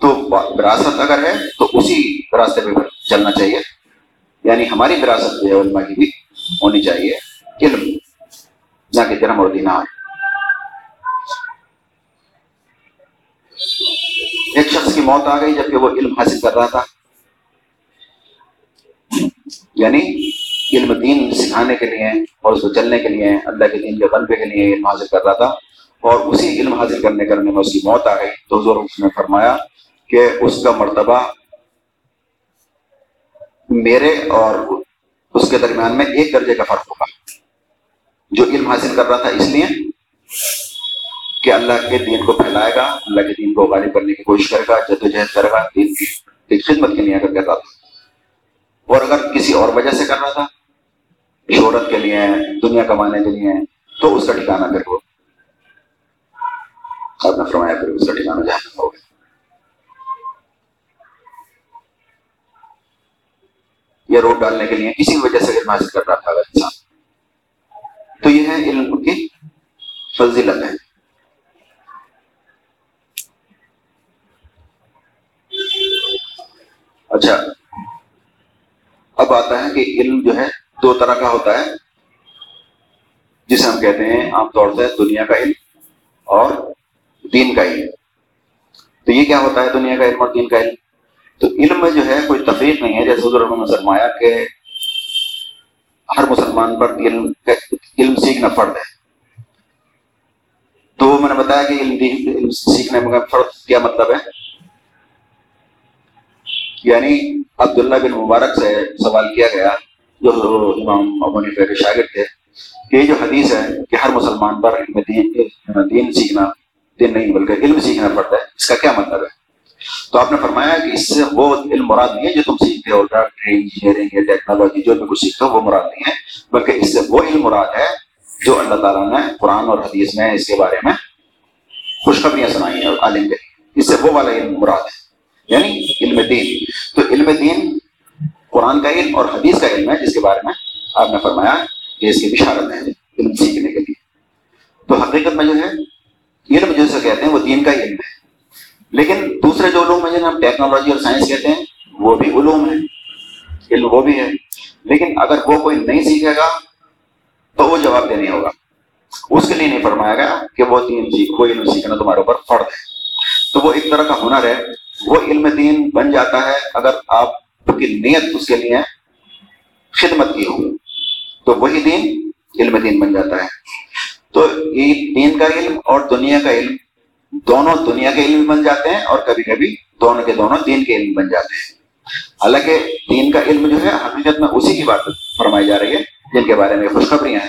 تو وراثت اگر ہے تو اسی راستے پہ چلنا چاہیے۔ یعنی ہماری وراثت جو ہے علماء کی بھی ہونی چاہیے۔ علم نہ کہ درم اور دینا۔ ایک شخص کی موت آ گئی جبکہ وہ علم حاصل کر رہا تھا۔ یعنی علم دین سکھانے کے لیے اور اس کو چلنے کے لیے، اللہ کے دین کے غلبے کے لیے علم حاصل کر رہا تھا۔ اور اسی علم حاصل کرنے کرنے میں اس کی موت آ گئی۔ تو حضور اس نے فرمایا کہ اس کا مرتبہ میرے اور اس کے درمیان میں ایک درجے کا فرق ہوگا۔ جو علم حاصل کر رہا تھا اس لیے کہ اللہ کے دین کو پھیلائے گا، اللہ کے دین کو غالب کرنے کی کوشش کرے گا، جدوجہد کرے گا، دین کی خدمت کے لیے اگر کر رہا تھا۔ اور اگر کسی اور وجہ سے کر رہا تھا، شہرت کے لیے، دنیا کمانے کے لیے، تو اس کا ٹھکانا پھر وہ آپ نے فرمایا پھر اس کا ٹھکانا جہاں ہو گیا۔ یا روڈ ڈالنے کے لیے کسی وجہ سے علم حاصل کر رہا تھا اگر انسان۔ تو یہ ہے علم کی فضیلت ہے۔ اچھا۔ اب آتا ہے کہ علم جو ہے دو طرح کا ہوتا ہے، جسے ہم کہتے ہیں عام طور سے دنیا کا علم اور دین کا علم۔ تو یہ کیا ہوتا ہے دنیا کا علم اور دین کا علم؟ تو علم میں جو ہے کوئی تفریح نہیں ہے۔ جیسے حضور نے فرمایا کہ ہر مسلمان پر علم علم سیکھنا فرد ہے۔ تو میں نے بتایا کہ علم علم سیکھنے میں فرد کیا مطلب ہے؟ یعنی عبداللہ بن مبارک سے سوال کیا گیا، جو امام ابو کے شاگرد تھے، کہ یہ جو حدیث ہے کہ ہر مسلمان پر علم دین دین سیکھنا دین نہیں بلکہ علم سیکھنا پڑتا ہے۔ اس کا کیا مطلب ہے؟ تو آپ نے فرمایا کہ اس سے وہ علم مراد نہیں ہے جو تم سیکھتے ہو ڈاکٹری انجینئرنگ یا ٹیکنالوجی، جو بھی کچھ سیکھتے ہو، وہ مراد نہیں ہے۔ بلکہ اس سے وہ علم مراد ہے جو اللہ تعالیٰ نے قرآن اور حدیث میں اس کے بارے میں خوشخبریاں سنائی ہیں اور عالم کے اس سے وہ والا علم مراد ہے۔ یعنی علم دین۔ تو علم دین قرآن کا علم اور حدیث کا علم ہے، جس کے بارے میں آپ نے فرمایا کہ اس کی بشارت ہے علم سیکھنے کے لیے۔ تو حقیقت میں جو ہے علم جیسے کہتے ہیں وہ دین کا علم ہے۔ لیکن دوسرے جو علوم ہیں جنہیں ہم ٹیکنالوجی اور سائنس کہتے ہیں، وہ بھی علوم ہے علم وہ بھی ہے۔ لیکن اگر وہ کوئی نہیں سیکھے گا، تو وہ جواب دینے ہوگا۔ اس کے لیے نہیں فرمایا گیا کہ وہ دین سیکھ وہ علم سیکھنا تمہارے اوپر فرد ہے۔ تو وہ ایک طرح کا ہنر ہے۔ وہ علم دین بن جاتا ہے اگر آپ کی نیت اس کے لیے خدمت کی ہو۔ تو وہی دین علم دین بن جاتا ہے۔ تو یہ دین کا علم اور دنیا کا علم، دونوں دنیا کے علم بن جاتے ہیں اور کبھی کبھی دونوں کے دونوں دین کے علم بن جاتے ہیں۔ حالانکہ دین کا علم جو ہے، حقیقت میں اسی کی بات فرمائی جا رہی ہے، جن کے بارے میں خوشخبریاں ہیں،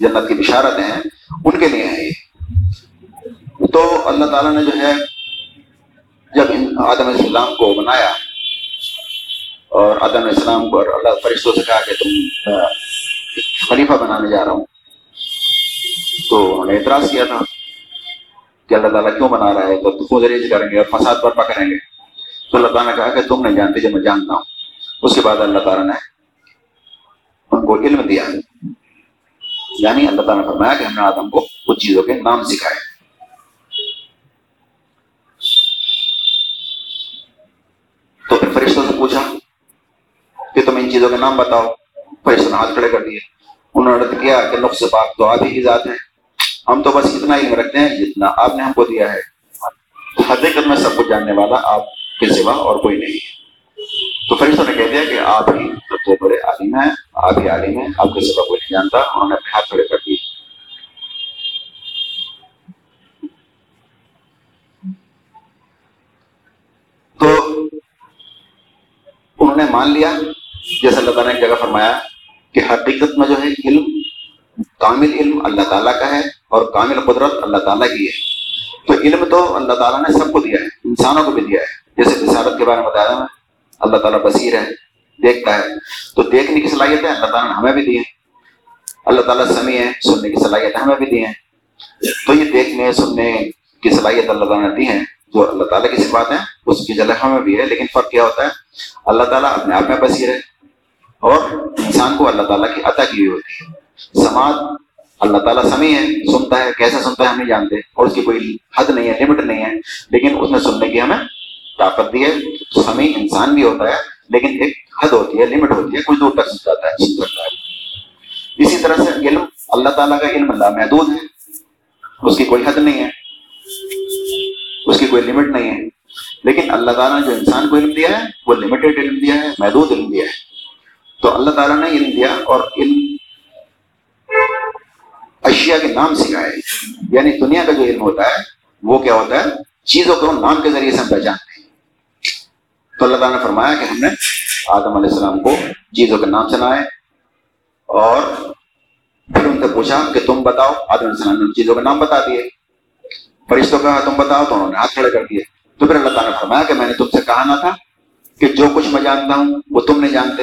جنت کی بشارتیں ہیں، ان کے لیے ہیں یہ۔ تو اللہ تعالیٰ نے جو ہے، جب آدم علیہ السلام کو بنایا اور آدم علیہ السلام کو اللہ فرشتوں سے کہا کہ تم خلیفہ بنانے جا رہا ہوں تو انہوں نے اعتراض کیا تھا کہ اللہ تعالیٰ کیوں بنا رہا ہے؟ تو خود ریز کریں گے اور فساد برپا کریں گے۔ تو اللہ تعالیٰ نے کہا کہ تم نہیں جانتے جو میں جانتا ہوں۔ اس کے بعد اللہ تعالیٰ نے ان کو علم دیا۔ یعنی اللہ تعالیٰ نے فرمایا کہ ہم نے آدم کو کچھ چیزوں کے نام سکھائے۔ تو پھر فرشتوں سے پوچھا کہ تم ان چیزوں کے نام بتاؤ۔ فرشتوں نے ہاتھ کھڑے کر دیے۔ انہوں نے کیا کہ نقص پاک تو آپ ہی کی ذات ہے۔ ہم تو بس اتنا علم رکھتے ہیں جتنا آپ نے ہم کو دیا ہے۔ حقیقت میں سب کچھ جاننے والا آپ کے سوا اور کوئی نہیں ہے۔ تو فرشتوں نے کہہ دیا کہ آپ ہی سب سے بڑے عالم ہیں، آپ ہی عالم ہیں، آپ کے سوا کوئی نہیں جانتا، انہوں نے اپنے ہاتھ کھڑے کر دیے۔ تو انہوں نے مان لیا، جیسے اللہ تعالیٰ نے جگہ فرمایا کہ حقیقت میں جو ہے علم، کامل علم اللہ تعالیٰ کا ہے۔ اور کامل قدرت اللہ تعالیٰ کی ہے۔ تو علم تو اللہ تعالیٰ نے سب کو دیا ہے، انسانوں کو بھی دیا ہے۔ جیسے بصارت کے بارے میں بتایا میں، اللہ تعالیٰ بصیر ہے، دیکھتا ہے۔ تو دیکھنے کی صلاحیت ہے اللہ تعالیٰ نے ہمیں بھی دی ہے اللہ تعالیٰ سمیع ہے، سننے کی صلاحیت ہمیں بھی دی ہیں۔ تو یہ دیکھنے، سننے کی صلاحیت اللہ تعالیٰ نے دی ہے جو اللہ تعالیٰ کی صفات ہیں، اس کی جگہ ہمیں بھی ہے، لیکن فرق کیا ہوتا ہے؟ اللہ تعالیٰ اپنے آپ میں بصیر ہے اور انسان کو اللہ تعالیٰ کی عطا کی ہوئی ہوتی ہے۔ سماج اللہ تعالیٰ سمیع ہے سنتا ہے کیسے سنتا ہے، ہم نہیں جانتے، اور اس کی کوئی حد نہیں ہے لمٹ نہیں ہے، لیکن اس نے سننے کی ہمیں طاقت دی ہے۔ سمیع انسان بھی ہوتا ہے، لیکن ایک حد ہوتی ہے لمٹ ہوتی ہے کچھ دور تک سن جاتا ہے، سن سکتا ہے۔ اسی طرح سے علم، اللہ تعالیٰ کا علم اللہ محدود ہے۔ اس کی کوئی حد نہیں ہے، اس کی کوئی لمٹ نہیں ہے۔ لیکن اللہ تعالیٰ نے جو انسان کو علم دیا ہے، وہ لمیٹیڈ علم دیا ہے، محدود علم دیا ہے۔ تو اللہ تعالیٰ نے علم دیا اور علم اشیاء کے نام سکھائے۔ یعنی دنیا کا جو علم ہوتا ہے، وہ کیا ہوتا ہے؟ چیزوں کو نام کے ذریعے سے ہم پہچانتے ہیں۔ تو اللہ تعالیٰ نے فرمایا کہ ہم نے آدم علیہ السلام کو چیزوں کے نام سنائے اور پھر ان سے پوچھا کہ تم بتاؤ، آدم علیہ السلام نے ان چیزوں کے نام بتا دیے۔ فرشتوں کا تم بتاؤ، تو انہوں نے ہاتھ کھڑے کر دیے۔ تو پھر اللہ تعالیٰ نے فرمایا کہ میں نے تم سے کہا نہ تھا کہ جو کچھ میں جانتا ہوں، وہ تم نہیں جانتے۔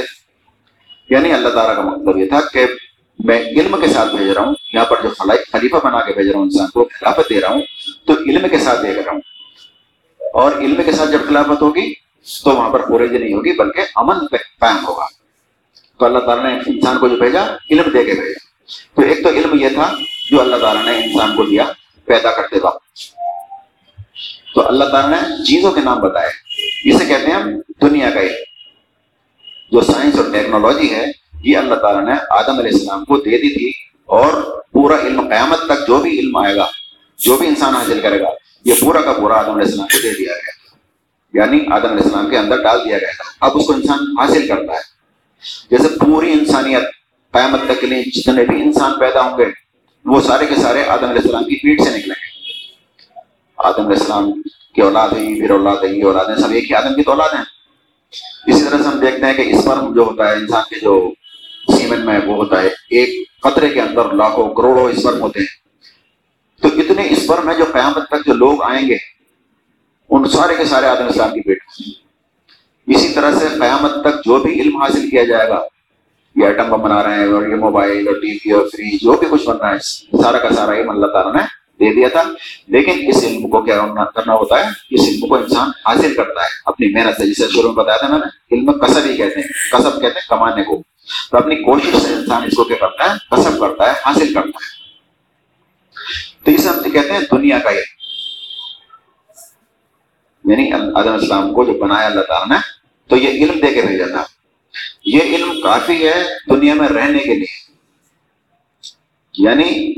یعنی اللہ تعالیٰ کا مطلب یہ تھا کہ میں علم کے ساتھ بھیج رہا ہوں، یہاں پر جو خلیفہ بنا کے بھیج رہا ہوں انسان کو، خلافت دے رہا ہوں، تو علم کے ساتھ دے رہا ہوں۔ اور علم کے ساتھ جب خلافت ہوگی، تو وہاں پر پورے نہیں ہوگی، بلکہ امن قائم ہوگا۔ تو اللہ تعالیٰ نے انسان کو جو بھیجا، علم دے کے بھیجا۔ تو ایک تو علم یہ تھا جو اللہ تعالیٰ نے انسان کو دیا، پیدا کرتے وقت۔ تو اللہ تعالیٰ نے چیزوں کے نام بتائے۔ اسے کہتے ہیں ہم دنیا کا علم، جو سائنس اور ٹیکنالوجی ہے یہ اللہ تعالیٰ نے آدم علیہ السلام کو دے دی تھی اور پورا علم قیامت تک جو بھی علم آئے گا، جو بھی انسان حاصل کرے گا، یہ پورا کا پورا آدم علیہ السلام کو دے دیا گیا۔ یعنی آدم علیہ السلام کے اندر ڈال دیا گیا تھا۔ اب اس کو انسان حاصل کرتا ہے۔ جیسے پوری انسانیت قیامت تک کے لیے جتنے بھی انسان پیدا ہوں گے، وہ سارے کے سارے آدم علیہ السلام کی پیٹ سے نکلیں گے۔ آدم علیہ السلام کی اولاد ہے پھر اولاد ہے یہ اولاد سب ایک ہی آدم کی تو اولاد ہیں۔ اسی طرح سے ہم دیکھتے ہیں کہ اس پر جو ہوتا ہے، انسان کے جو سیمن میں وہ ہوتا ہے۔ ایک قطرے کے اندر لاکھوں کروڑوں اسپرم ہوتے ہیں۔ تو اتنے اسپرم ہے جو قیامت تک جو لوگ آئیں گے، ان سارے کے سارے آدم اسلام کی پیٹ اسی طرح سے قیامت تک جو بھی علم حاصل کیا جائے گا، یہ ایٹم بم بنا رہے ہیں، اور یہ موبائل، اور ٹی وی، اور فریج، جو بھی کچھ بن رہا ہے، سارا کا سارا علم اللہ تعالیٰ نے دے دیا تھا۔ لیکن اس علم کو کیا کرنا ہوتا ہے؟ اس علم کو انسان حاصل کرتا ہے۔ اپنی محنت سے، جسے شروع میں بتایا تھا میں نے، علم کسب ہی کہتے ہیں۔ کسب کہتے ہیں کمانے کو۔ تو اپنی کوشش سے انسان اس کو کیا کرتا ہے؟ کسب کرتا ہے، حاصل کرتا ہے۔ تو اسے ہم کہتے ہیں دنیا کا علم یعنی آدم اسلام کو جو بنایا اللہ تعالیٰ نے، تو یہ علم دے کے بھیجا تھا یہ علم کافی ہے دنیا میں رہنے کے لیے۔ یعنی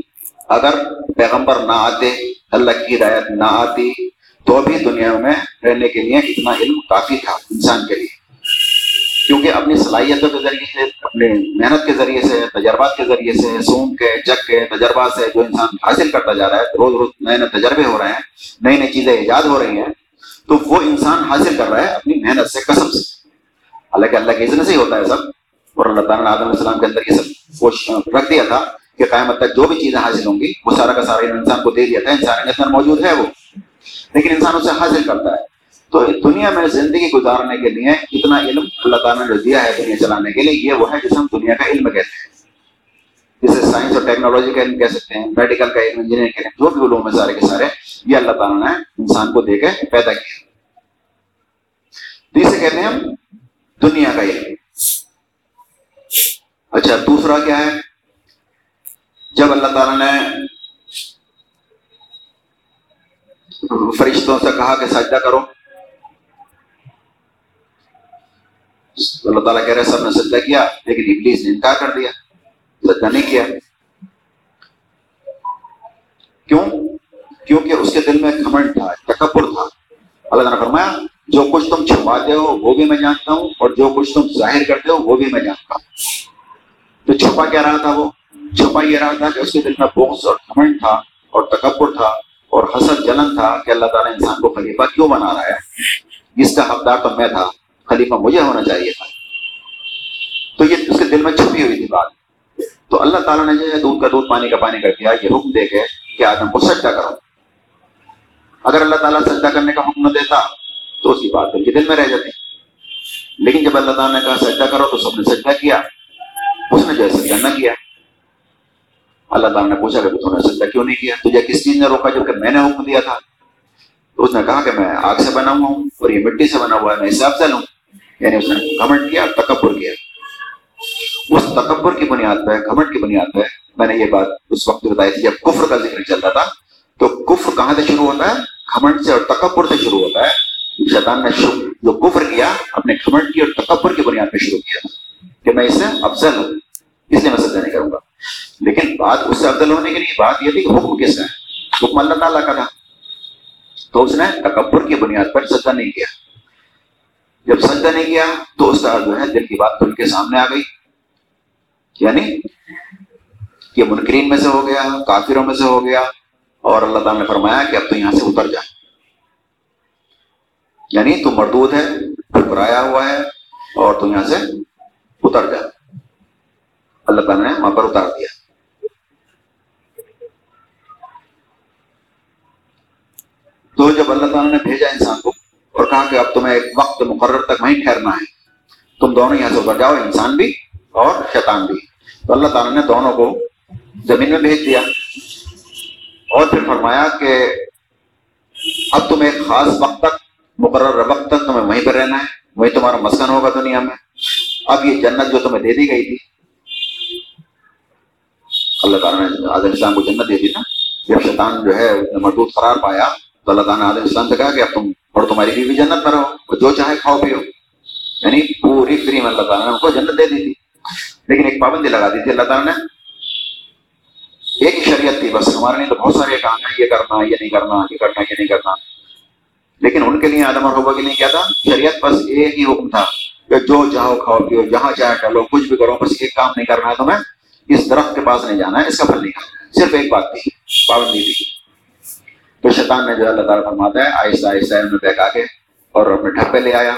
اگر پیغمبر نہ آتے، اللہ کی ہدایت نہ آتی، تو بھی دنیا میں رہنے کے لیے اتنا علم کافی تھا انسان کے لیے۔ کیونکہ اپنی صلاحیتوں کے ذریعے سے اپنے محنت کے ذریعے سے، تجربات کے ذریعے سے، سون کے، جگ کے تجربات سے جو انسان حاصل کرتا جا رہا ہے، روز روز نئے نئے تجربے ہو رہے ہیں، نئی نئی چیزیں ایجاد ہو رہی ہیں، تو وہ انسان حاصل کر رہا ہے اپنی محنت سے، قسم سے۔ حالانکہ اللہ کے اذن سے ہی ہوتا ہے سب۔ اور اللہ تعالیٰ نے آدم السلام کے اندر یہ سب رکھ دیا تھا کہ قیامت تک جو بھی چیزیں حاصل ہوں گی، وہ سارا کا سارا انسان کو دے دیا تھا۔ انسان کے اندر موجود ہے وہ، لیکن انسان اسے حاصل کرتا ہے۔ تو دنیا میں زندگی گزارنے کے لیے اتنا علم اللہ تعالیٰ نے جو دیا ہے دنیا چلانے کے لیے، یہ وہ ہے جسے ہم دنیا کا علم کہتے ہیں۔ جسے سائنس اور ٹیکنالوجی کا علم کہہ سکتے ہیں میڈیکل کا علم انجینئرنگ کا علم، جو بھی علوم ہے سارے کے سارے، یہ اللہ تعالیٰ نے انسان کو دے کے پیدا کیا۔ تو اسے کہتے ہیں ہم دنیا کا علم۔ اچھا دوسرا کیا ہے؟ جب اللہ تعالیٰ نے فرشتوں سے کہا کہ سجدہ کرو اللہ تعالیٰ کہہ رہے سب نے سجدہ کیا، لیکن ابلیس نے انکار کر دیا، سجدہ نہیں کیا۔ کیوں؟ کیونکہ اس کے دل میں گھمنڈ تھا تکبر تھا۔ اللہ تعالیٰ نے فرمایا، جو کچھ تم چھپاتے ہو، وہ بھی میں جانتا ہوں، اور جو کچھ تم ظاہر کرتے ہو، وہ بھی میں جانتا ہوں۔ تو چھپا کیا رہا تھا وہ؟ چھپا یہ رہا تھا کہ اس کے دل میں بوس اور گھمنڈ تھا، اور تکبر تھا، اور حسد جلن تھا کہ اللہ تعالیٰ انسان کو خلیفہ کیوں بنا رہا ہے؟ اس کا حقدار تو میں تھا۔ خلیفہ مجھے ہونا چاہیے تھا۔ تو یہ اس کے دل میں چھپی ہوئی تھی بات۔ تو اللہ تعالیٰ نے جو ہے دودھ کا دودھ پانی کا پانی کر دیا، یہ حکم دے کے کہ آدم کو سجدہ کرو۔ اگر اللہ تعالیٰ سجدہ کرنے کا حکم نہ دیتا تو اس کی بات دل کے دل میں رہ جاتی۔ لیکن جب اللہ تعالیٰ نے کہا سجدہ کرو تو سب نے سجدہ کیا۔ اس نے جو ہے سجدہ نہ کیا۔ اللہ تعالیٰ نے پوچھا کہ تو نے سجدہ کیوں نہیں کیا؟ تجھے کس چیز نے روکا جبکہ میں نے حکم دیا تھا؟ تو اس نے کہا کہ میں آگ سے بنا ہوا ہوں اور یہ مٹی سے بنا ہوا ہے، میں اس سے افضل ہوں۔ یعنی اس نے کمنٹ کیا تکبر کیا۔ اس تکبر کی بنیاد پہ گھمٹ کی بنیاد پہ میں نے یہ بات اس وقت بتائی تھی جب کفر کا ذکر چل رہا تھا۔ تو کفر کہاں سے شروع ہوتا ہے؟ گھمنڈ سے اور تکبر سے شروع ہوتا ہے۔ شیطان نے جو کفر کیا اپنے گھمنڈ کی اور تکبر کی بنیاد پہ شروع کیا کہ میں اس سے افضل ہوں۔ اس لیے میں سجدہ نہیں کروں گا۔ لیکن بات اس سے افضل ہونے کے لیے بات یہ تھی کہ حکم کس ہے؟ حکم اللہ تعالیٰ کا تھا۔ تو اس نے تکبر کی بنیاد پر سجدہ نہیں کیا۔ جب سجدہ نہیں کیا تو اس کا جو ہے دل کی بات کھل کے سامنے آ گئی۔ یعنی یہ منکرین میں سے ہو گیا، کافروں میں سے ہو گیا اور اللہ تعالیٰ نے فرمایا کہ اب تو یہاں سے اتر جائے یعنی تو مردود ہے، ٹھکرایا ہوا ہے اور تو یہاں سے اتر جائے اللہ تعالیٰ نے وہاں پر اتار دیا۔ تو جب اللہ تعالیٰ نے بھیجا انسان کو اور کہا کہ اب تمہیں ایک وقت مقرر تک وہیں ٹھہرنا ہے۔ تم دونوں یہاں سے اتر جاؤ، انسان بھی اور شیطان بھی۔ تو اللہ تعالیٰ نے دونوں کو زمین میں بھیج دیا۔ اور پھر فرمایا کہ اب تم ایک خاص وقت تک، مقرر وقت تک تمہیں وہیں پہ رہنا ہے۔ وہیں تمہارا مسکن ہوگا دنیا میں۔ اب یہ جنت جو تمہیں دے دی گئی تھی۔ اللہ تعالیٰ نے عادل اسلام کو جنت دے دی نا۔ جب شیطان جو ہے مردود قرار پایا تو اللہ تعالیٰ نے عادل اسلام سے کہا کہ اب تم اور تمہاری بیوی جنت میں رہو جو چاہے کھاؤ پیو۔ یعنی پوری فری میں اللہ تعالیٰ نے ان کو جنت دے دی تھی۔ لیکن ایک پابندی لگا دی تھی اللہ تعالیٰ نے۔ ایک ہی شریعت تھی بس، ہمارے لیے تو بہت سارے کام ہیں، یہ کرنا، یہ نہیں کرنا، یہ کرنا، یہ نہیں کرنا۔ لیکن ان کے لیے آدم اور حبا کے لیے کیا تھا؟ شریعت بس ایک ہی حکم تھا کہ جو چاہو کھاؤ پیو، جہاں چاہے کر لو، کچھ بھی کرو، بس ایک کام نہیں کرنا ہے تمہیں۔ اس درخت کے پاس نہیں جانا ہے، اس کا پھل نہیں کھانا صرف ایک بات تھی، پابندی تھی۔ تو شیطان نے جو اللہ تعالیٰ فرماتا ہے، آہستہ آہستہ انہیں بہکا کے اور اپنے ٹھپے لے آیا۔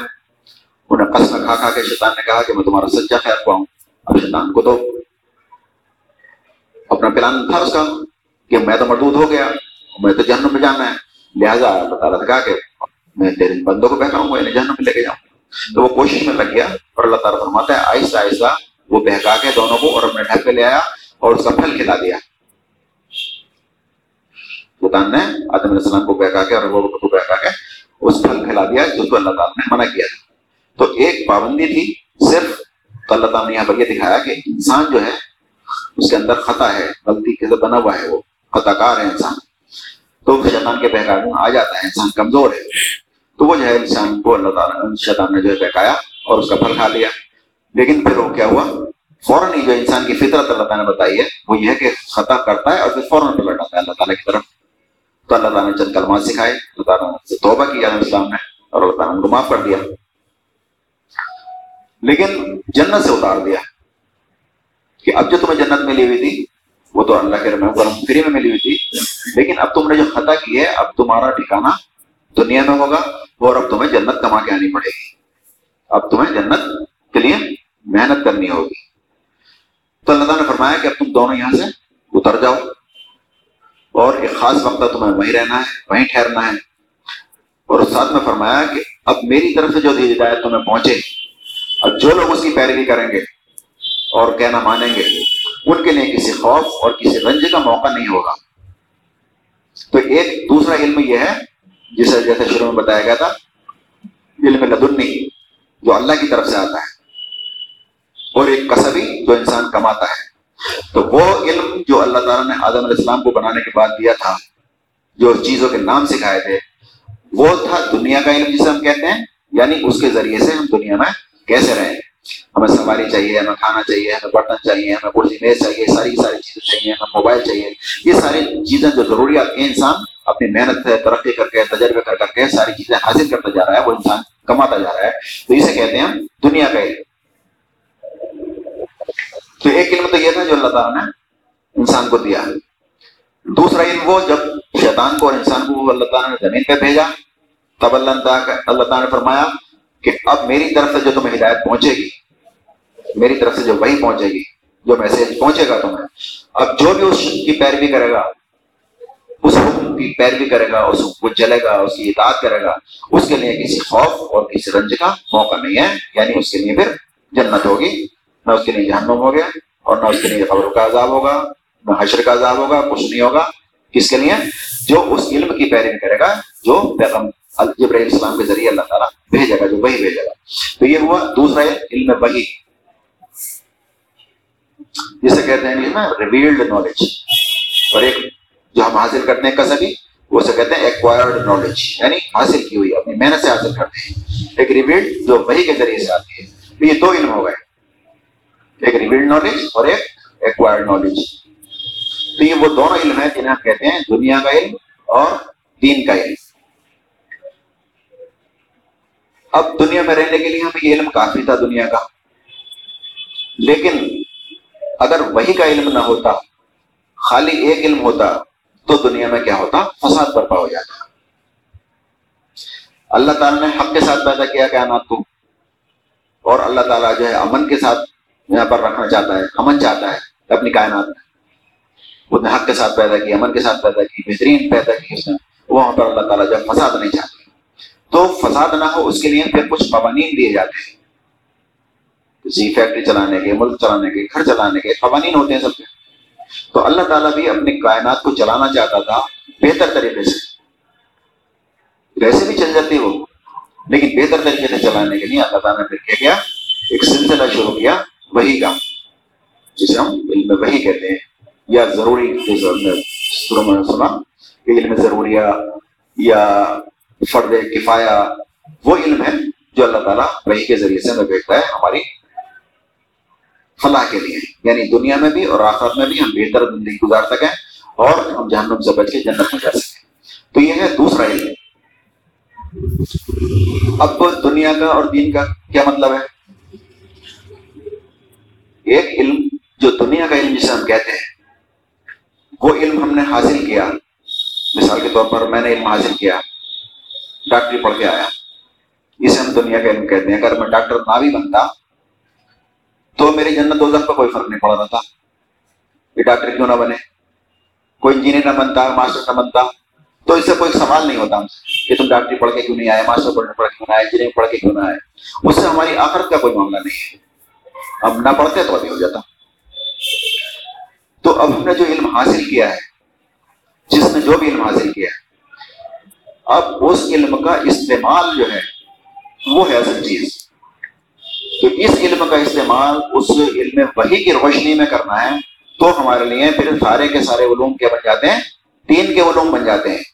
انہیں قسم کھا کھا کے شیطان نے کہا کہ میں تمہارا سچا خیر پاؤں، اب شیطان کو تو اپنا پلان تھا اس کا کہ میں تو مردود ہو گیا، میں تو جہنم میں جانا ہے۔ لہٰذا اللہ تعالیٰ نے کہا کہ میں تیرے بندوں کو بہکاؤں گا انہیں جہنم میں لے کے جاؤں۔ تو وہ کوشش میں لگ گیا اور اللہ تعالیٰ فرماتا ہے، آہستہ آہستہ وہ بہکا کے دونوں کو اور اپنے ڈھک پہ لے آیا اور اس کا پھل کھلا دیا۔ بتان نے آدم علیہ السلام کو بہکا کے اور وہ کو بہکا کے اس پھل کھلا دیا جس کو اللہ تعالیٰ نے منع کیا تھا تو ایک پابندی تھی صرف تو اللہ تعالیٰ نے یہاں پر یہ دکھایا کہ انسان جو ہے اس کے اندر خطا ہے غلطی کے بنا ہوا ہے وہ خطا کار ہے انسان تو شیطان کے بہکار میں آ جاتا ہے انسان کمزور ہے تو وہ جو ہے انسان کو اللہ تعالیٰ شیطان نے جو ہے بہکایا اور اس کا پھل کھا لیا لیکن پھر وہ کیا ہوا فوراً ہی جو انسان کی فطرت اللہ تعالیٰ نے بتائی ہے وہ یہ ہے کہ خطا کرتا ہے اور پھر فوراً پلٹ آتا ہے اللہ تعالیٰ کی طرف تو اللہ تعالیٰ نے چند کلمات سکھائے، اللہ تعالیٰ نے توبہ کیا اسلام نے، اور اللہ تعالیٰ نے کو معاف کر دیا۔ لیکن جنت سے اتار دیا۔ کہ اب جو تمہیں جنت ملی ہوئی تھی، وہ تو اللہ کے رحم فری میں ملی ہوئی تھی۔ لیکن اب تم نے جو خطا کی ہے، اب تمہارا ٹھکانا دنیا میں ہوگا، اور اب تمہیں جنت کما کے آنی پڑے گی۔ اب تمہیں جنت کے لیے محنت کرنی ہوگی۔ تو اللہ تعالیٰ نے فرمایا کہ اب تم دونوں یہاں سے اتر جاؤ۔ اور ایک خاص وقت تمہیں وہیں رہنا ہے، وہیں ٹھہرنا ہے۔ اور اس ساتھ میں فرمایا کہ اب میری طرف سے جو ہدایت تمہیں پہنچے، اب جو لوگ اس کی پیروی کریں گے اور کہنا مانیں گے، ان کے لیے کسی خوف اور کسی رنج کا موقع نہیں ہوگا۔ تو ایک دوسرا علم یہ ہے، جسے جیسے شروع میں بتایا گیا تھا، علم لدنی، جو اللہ کی طرف سے آتا ہے، اور ایک کسبی جو انسان کماتا ہے۔ تو وہ علم جو اللہ تعالیٰ نے آدم علیہ السلام کو بنانے کے بعد دیا تھا، جو چیزوں کے نام سکھائے تھے، وہ تھا دنیا کا علم جسے ہم کہتے ہیں یعنی اس کے ذریعے سے ہم دنیا میں کیسے رہیں۔ ہمیں سواری چاہیے، ہمیں کھانا چاہیے، ہمیں برتن چاہیے، ہمیں کرسی میز چاہیے، ساری ساری چیزیں چاہیے، ہمیں موبائل چاہیے۔ یہ ساری چیزیں جو ضروریات ہیں انسان اپنی محنت سے ترقی کر کے تجربے کر کر کے ساری چیزیں حاصل کرتا جا رہا ہے، وہ انسان کماتا جا رہا ہے۔ تو اسے کہتے ہیں دنیا کا علم۔ تو ایک علم تو یہ تھا جو اللہ تعالیٰ نے انسان کو دیا دوسرا علم وہ جب شیطان کو اور انسان کو اللہ تعالیٰ نے زمین پہ بھیجا، تب اللہ تعالیٰ اللہ تعالیٰ نے فرمایا کہ اب میری طرف سے جو تمہیں ہدایت پہنچے گی، میری طرف سے جو وہی پہنچے گی، جو میسج پہنچے گا تمہیں، اب جو بھی اس کی پیروی کرے گا، اس حکم کی پیروی کرے گا، اس کو جلے گا، اس کی اطاعت کرے گا، اس کے لیے کسی خوف اور کسی رنج کا موقع نہیں ہے یعنی اس کے لیے پھر جنت ہوگی۔ نہ اس کے لیے جہنم ہو گیا اور نہ اس کے لیے خبروں کا عذاب ہوگا نہ حشر کا عذاب ہوگا کچھ نہیں ہوگا کس کے لیے جو اس علم کی پیروی کرے گا جو پیغم جبرائیل السلام کے ذریعے اللہ تعالیٰ بھیجے گا جو وہی بھیجے گا تو یہ ہوا دوسرا علم وہی جسے کہتے ہیں نا ریویلڈ نالج اور ایک جو ہم حاصل کرتے ہیں کسبی وہ سے کہتے ہیں ایکوائرڈ نالج یعنی حاصل کی ہوئی اپنی محنت سے حاصل کرتے ہیں ایک ریویلڈ جو وہی کے ذریعے سے آتی ہے تو یہ دو علم ہو گئے ایک ریویلڈ نالج اور ایک ایکوائرڈ نالج تو یہ وہ دونوں علم ہیں جنہیں ہم کہتے ہیں دنیا کا علم اور دین کا علم۔ اب دنیا میں رہنے کے لیے ہمیں یہ علم کافی تھا دنیا کا۔ لیکن اگر وہی کا علم نہ ہوتا، خالی ایک علم ہوتا، تو دنیا میں کیا ہوتا؟ فساد برپا ہو جاتا۔ اللہ تعالیٰ نے حق کے ساتھ پیدا کیا کائنات کو، اور اللہ تعالیٰ جو ہے امن کے ساتھ یہاں پر رکھنا چاہتا ہے، امن چاہتا ہے اپنی کائنات میں۔ اس نے حق کے ساتھ پیدا کی، امن کے ساتھ پیدا کی، بہترین پیدا کی اس نے۔ وہاں پر اللہ تعالیٰ جو فساد نہیں چاہتے، تو فساد نہ ہو، اس کے لیے پھر کچھ قوانین دیے جاتے ہیں۔ کسی فیکٹری چلانے کے، ملک چلانے کے، گھر چلانے کے قوانین ہوتے ہیں سب کے۔ تو اللہ تعالیٰ بھی اپنی کائنات کو چلانا چاہتا تھا بہتر طریقے سے۔ ویسے بھی چل جاتی وہ، لیکن بہتر طریقے سے چلانے کے لیے اللہ تعالیٰ نے پھر کیا کیا؟ ایک سلسلہ شروع کیا۔ وہی کا۔ جسے ہم علم وہی کہتے ہیں، یا ضروری سنا کہ علم ضروریہ یا فرد کفایا وہ علم ہے جو اللہ تعالیٰ وہی کے ذریعے سے ہمیں بھیجتا ہے ہماری فلاح کے لیے۔ یعنی دنیا میں بھی اور آخرت میں بھی ہم بہتر زندگی گزار سکیں اور ہم جہنم سے بچ کے جنت میں جا سکیں۔ تو یہ ہے دوسرا علم۔ اب دنیا کا اور دین کا کیا مطلب ہے؟ ایک علم جو دنیا کا علم جسے ہم کہتے ہیں، وہ علم ہم نے حاصل کیا۔ مثال کے طور پر میں نے علم حاصل کیا ڈاکٹری پڑھ کے آیا۔ اسے ہم دنیا کا علم کہتے ہیں۔ اگر میں ڈاکٹر نہ بھی بنتا، تو میری جنت دوزخ پہ کوئی فرق نہیں پڑ رہا تھا یہ ڈاکٹر کیوں نہ بنے؟ کوئی انجینئر نہ بنتا، ماسٹر نہ بنتا، تو اس سے کوئی سوال نہیں ہوتا ہم سے۔ کہ تم ڈاکٹری پڑھ کے کیوں نہیں آئے، ماسٹر پڑھ پڑھ کیوں نہ آئے انجینئرنگ پڑھ کے کیوں نہ آئے؟ اس سے ہماری آخرت کا کوئی معاملہ نہیں ہے۔ اب نہ پڑھتے تو ابھی ہو جاتا۔ تو اب ہم نے جو علم حاصل کیا ہے، جس نے جو بھی علم حاصل کیا ہے، اب اس علم کا استعمال جو ہے، وہ ہے اصل چیز۔ تو اس علم کا استعمال اس علم وہی کی روشنی میں کرنا ہے، تو ہمارے لیے پھر سارے کے سارے علوم کیا بن جاتے ہیں؟ تین کے علوم بن جاتے ہیں۔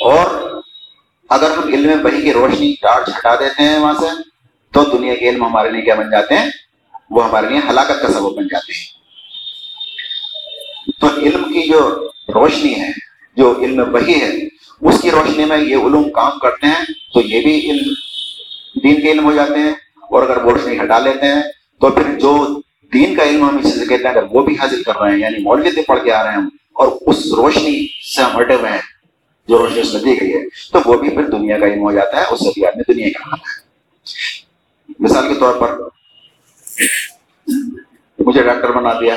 اور اگر ہم علم وہی کی روشنی ٹارچ ہٹا دیتے ہیں وہاں سے تو دنیا کے علم ہمارے لیے کیا بن جاتے ہیں؟ وہ ہمارے لیے ہلاکت کا سبب بن جاتے ہیں۔ تو علم کی جو روشنی ہے، جو علم وہی ہے، اس کی روشنی میں یہ علوم کام کرتے ہیں، تو یہ بھی علم دین کے علم ہو جاتے ہیں۔ اور اگر روشنی ہٹا لیتے ہیں، تو پھر جو دین کا علم ہم اسی سے کہتے ہیں، اگر وہ بھی حاصل کر رہے ہیں یعنی مولوی سے پڑھ کے آ رہے ہیں ہم، اور اس روشنی سے ہم ہٹے ہوئے ہیں، جو روشنی اس میں دی گئی ہے، تو وہ بھی پھر دنیا کا علم ہو جاتا ہے، اس سے بھی آدمی دنیا کا ہے۔ مثال کے طور پر، مجھے ڈاکٹر بنا دیا،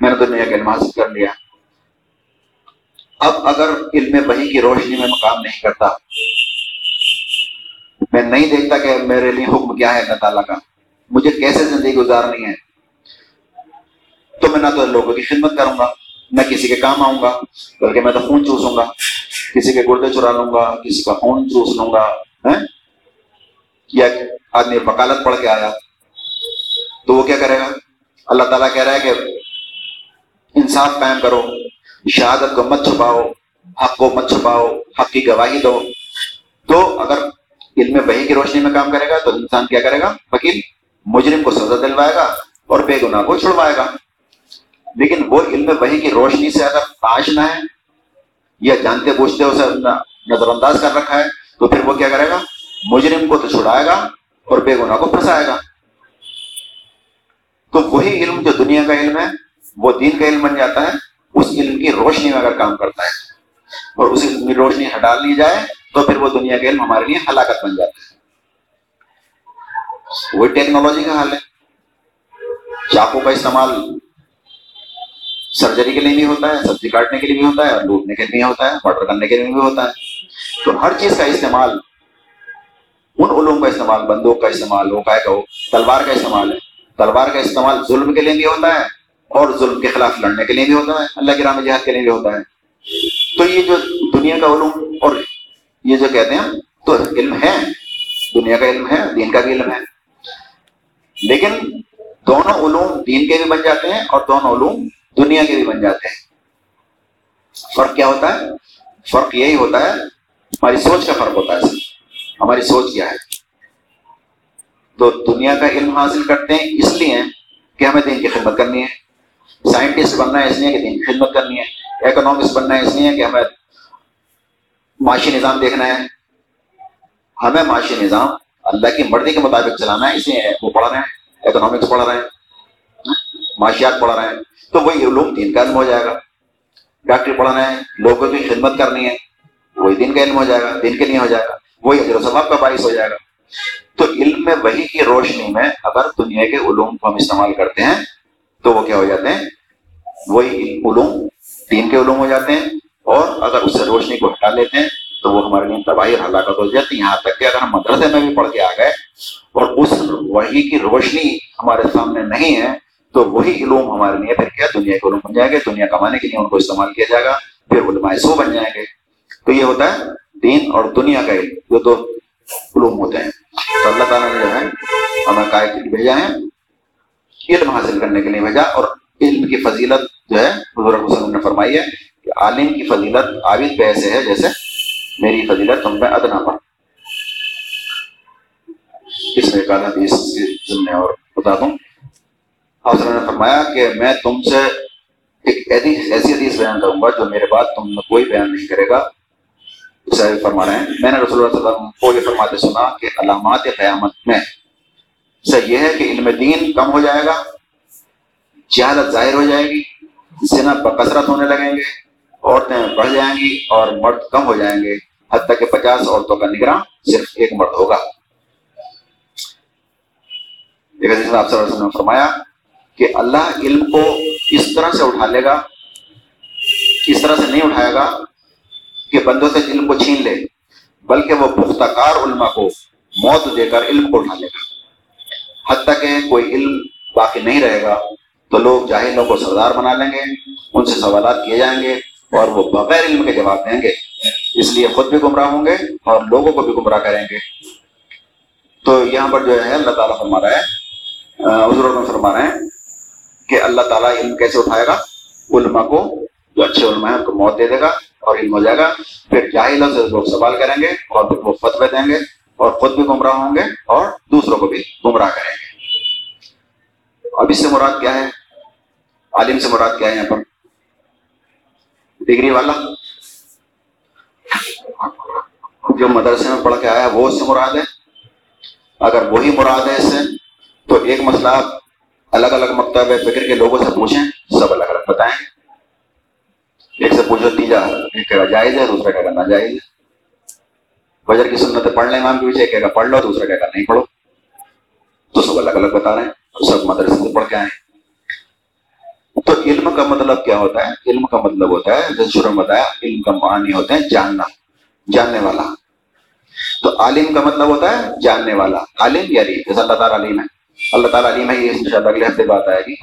میں نے دنیا کا علم حاصل کر لیا۔ اب اگر علم وہی کی روشنی میں مقام نہیں کرتا، میں نہیں دیکھتا کہ میرے لیے حکم کیا ہے اللہ تعالیٰ کا۔ مجھے کیسے زندگی گزارنی ہے؟ تو میں نہ تو لوگوں کی خدمت کروں گا، نہ کسی کے کام آؤں گا، بلکہ میں تو خون چوسوں گا، کسی کے گردے چرا لوں گا، کسی کا خون چوس لوں گا یا آدمی وکالت پڑھ کے آیا۔ تو وہ کیا کرے گا؟ اللہ تعالیٰ کہہ رہا ہے کہ انصاف قائم کرو، شہادت کو مت چھپاؤ، حق کو مت چھپاؤ، حق کی گواہی دو۔ تو اگر علم وہی کی روشنی میں کام کرے گا تو انسان کیا کرے گا؟ وکیل، مجرم کو سزا دلوائے گا اور بے گناہ کو چھڑوائے گا۔ لیکن وہ علم وہی کی روشنی سے اگر آشنا ہے یا جانتے بوجھتے اسے نظر انداز کر رکھا ہے، تو پھر وہ کیا کرے گا؟ مجرم کو تو چھڑائے گا اور بے گناہ کو پھنسائے گا۔ تو وہی علم جو دنیا کا علم ہے، وہ دین کا علم بن جاتا ہے۔ اس علم کی روشنی میں اگر کام کرتا ہے اور اس علم کی روشنی ہٹا لی جائے، تو پھر وہ دنیا کا علم ہمارے لیے ہلاکت بن جاتا ہے وہی ٹیکنالوجی کا حال ہے۔ چاقو کا استعمال سرجری کے لیے بھی ہوتا ہے، سبزی کاٹنے کے لیے بھی ہوتا ہے اور لوٹنے کے لیے ہوتا ہے مٹر کرنے کے لیے بھی ہوتا ہے۔ تو ہر چیز کا استعمال ان علوم کا استعمال، بندوق کا استعمال وہ کہ تلوار کا استعمال ہے۔ تلوار کا استعمال ظلم کے لیے بھی ہوتا ہے اور ظلم کے خلاف لڑنے کے لیے بھی ہوتا ہے، اللہ کے رام جہاد کے لیے بھی ہوتا ہے۔ تو یہ جو دنیا کا علوم اور یہ جو کہتے ہیں تو علم ہے۔ دنیا کا علم ہے، دین کا بھی علم ہے۔ لیکن دونوں علوم دین کے بھی بن جاتے ہیں اور دونوں علوم دنیا کے بھی بن جاتے ہیں۔ فرق کیا ہوتا ہے؟ فرق یہی ہوتا ہے، ہماری سوچ کا فرق ہوتا ہے۔ ہماری سوچ کیا ہے؟ تو دنیا کا علم حاصل کرتے ہیں اس لیے کہ ہمیں دین کی خدمت کرنی ہے۔ سائنٹسٹ بننا ہے اس لیے کہ دین کی خدمت کرنی ہے۔ اکنامکس بننا ہے اس لیے کہ ہمیں معاشی نظام دیکھنا ہے۔ ہمیں معاشی نظام اللہ کی مرضی کے مطابق چلانا ہے، اس لیے وہ پڑھ رہے ہیں۔ اکنامکس پڑھ رہے ہیں۔ معاشیات پڑھ رہے ہیں۔ تو وہی علوم دین کا علم ہو جائے گا۔ ڈاکٹر پڑھ رہے ہیں۔ لوگوں کی خدمت کرنی ہے۔ وہی دین کا علم ہو جائے گا۔ دین کے لیے ہو جائے گا۔ وہی اجر و ثواب کا باعث ہو جائے گا۔ تو علم میں وہی کی روشنی میں اگر دنیا کے علوم کو ہم استعمال کرتے ہیں، تو وہ کیا ہو جاتے ہیں؟ وہی علوم دین کے علوم ہو جاتے ہیں۔ اور اگر اس سے روشنی کو ہٹا لیتے ہیں، تو وہ ہمارے لیے تباہی اور ہلاکت ہو جاتی ہے یہاں تک کہ اگر ہم مدرسے میں بھی پڑھ کے آ گئے اور اس وہی کی روشنی ہمارے سامنے نہیں ہے، تو وہی علوم ہمارے لیے پھر کیا؟ دنیا کے علوم بن جائیں گے۔ دنیا کمانے کے لیے ان کو استعمال کیا جائے گا، پھر علماء سو بن جائیں گے۔ تو یہ ہوتا ہے دین اور دنیا کا علم جو دو علوم ہوتے ہیں۔ تو اللہ تعالیٰ نے جو ہے ہمیں قائد بھیجا ہے علم حاصل کرنے کے لیے بھیجا اور علم کی فضیلت جو ہے بزرگ وسلم نے فرمائی ہے کہ عالم کی فضیلت عابد پہ ایسے ہے جیسے میری فضیلت تم پہ ادنا پر۔ اس میں ایک حدیث ضمن اور بتا دوں۔ آپ نے فرمایا کہ میں تم سے ایک ایسی حدیث بیان کروں گا جو میرے بعد تم میں کوئی بیان نہیں کرے گا۔ فرما رہے ہیں میں نے رسول اللہ صلی اللہ علیہ وسلم کو یہ فرماتے سنا کہ علامات قیامت میں سے یہ ہے کہ علم دین کم ہو جائے گا، جہالت ظاہر ہو جائے گی، زنا بکثرت ہونے لگیں گے، عورتیں بڑھ جائیں گی اور مرد کم ہو جائیں گے۔ حتیٰ کہ پچاس عورتوں کا نگراں صرف ایک مرد ہوگا۔ ایک حدیث میں آپ صلی اللہ علیہ وسلم نے فرمایا کہ اللہ علم کو اس طرح سے اٹھا لے گا، اس طرح سے نہیں اٹھائے گا کہ بندوں سے علم کو چھین لے، بلکہ وہ پختہ کار علماء کو موت دے کر علم کو اٹھا لے گا۔ حتیٰ کہ کوئی علم باقی نہیں رہے گا، تو لوگ جاہلوں کو سردار بنا لیں گے، ان سے سوالات کیے جائیں گے اور وہ بغیر علم کے جواب دیں گے۔ اس لیے خود بھی گمراہ ہوں گے اور لوگوں کو بھی گمراہ کریں گے۔ تو یہاں پر جو ہے، اللہ تعالیٰ فرما رہا ہے حضور میں فرما رہے ہیں کہ اللہ تعالیٰ علم کیسے اٹھائے گا؟ علماء کو جو اچھے علماء ہیں، ان کو موت دے دے گا۔ اور علم ہو جائے گا۔ پھر جاہلوں سے لوگ سوال کریں گے اور پھر وہ فتوے دیں گے اور خود بھی گمراہ ہوں گے اور دوسروں کو بھی گمراہ کریں گے۔ اب اس سے مراد کیا ہے؟ عالم سے مراد کیا ہے یہاں پر؟ ڈگری والا۔ جو مدرسے میں پڑھ کے آیا وہ اس سے مراد ہے۔ اگر وہی مراد ہے اس سے، تو ایک مسئلہ الگ الگ مکتب فکر کے لوگوں سے پوچھیں، سب الگ الگ بتائیں۔ ایک سے پوچھو تیجا ایک کہہ جائز ہے دوسرا کہہ نہ جائز ہے بجر کی سنت پڑھ لیں امام کے پیچھے کہے گا پڑھ لو دوسرا کہے گا نہیں پڑھو تو سب الگ الگ بتا رہے ہیں سب مدرسے سے پڑھ کے آئے تو علم کا مطلب کیا ہوتا ہے علم کا مطلب ہوتا ہے جیسے شروع میں بتایا علم کا معنی ہوتے ہیں جاننا جاننے والا تو عالم کا مطلب ہوتا ہے جاننے والا عالم یعنی جیسے اللہ تعالیٰ علیم ہے اللہ تعالیٰ علیم ہے یہ ان شاء اللہ اگلے ہفتے بات آئے گی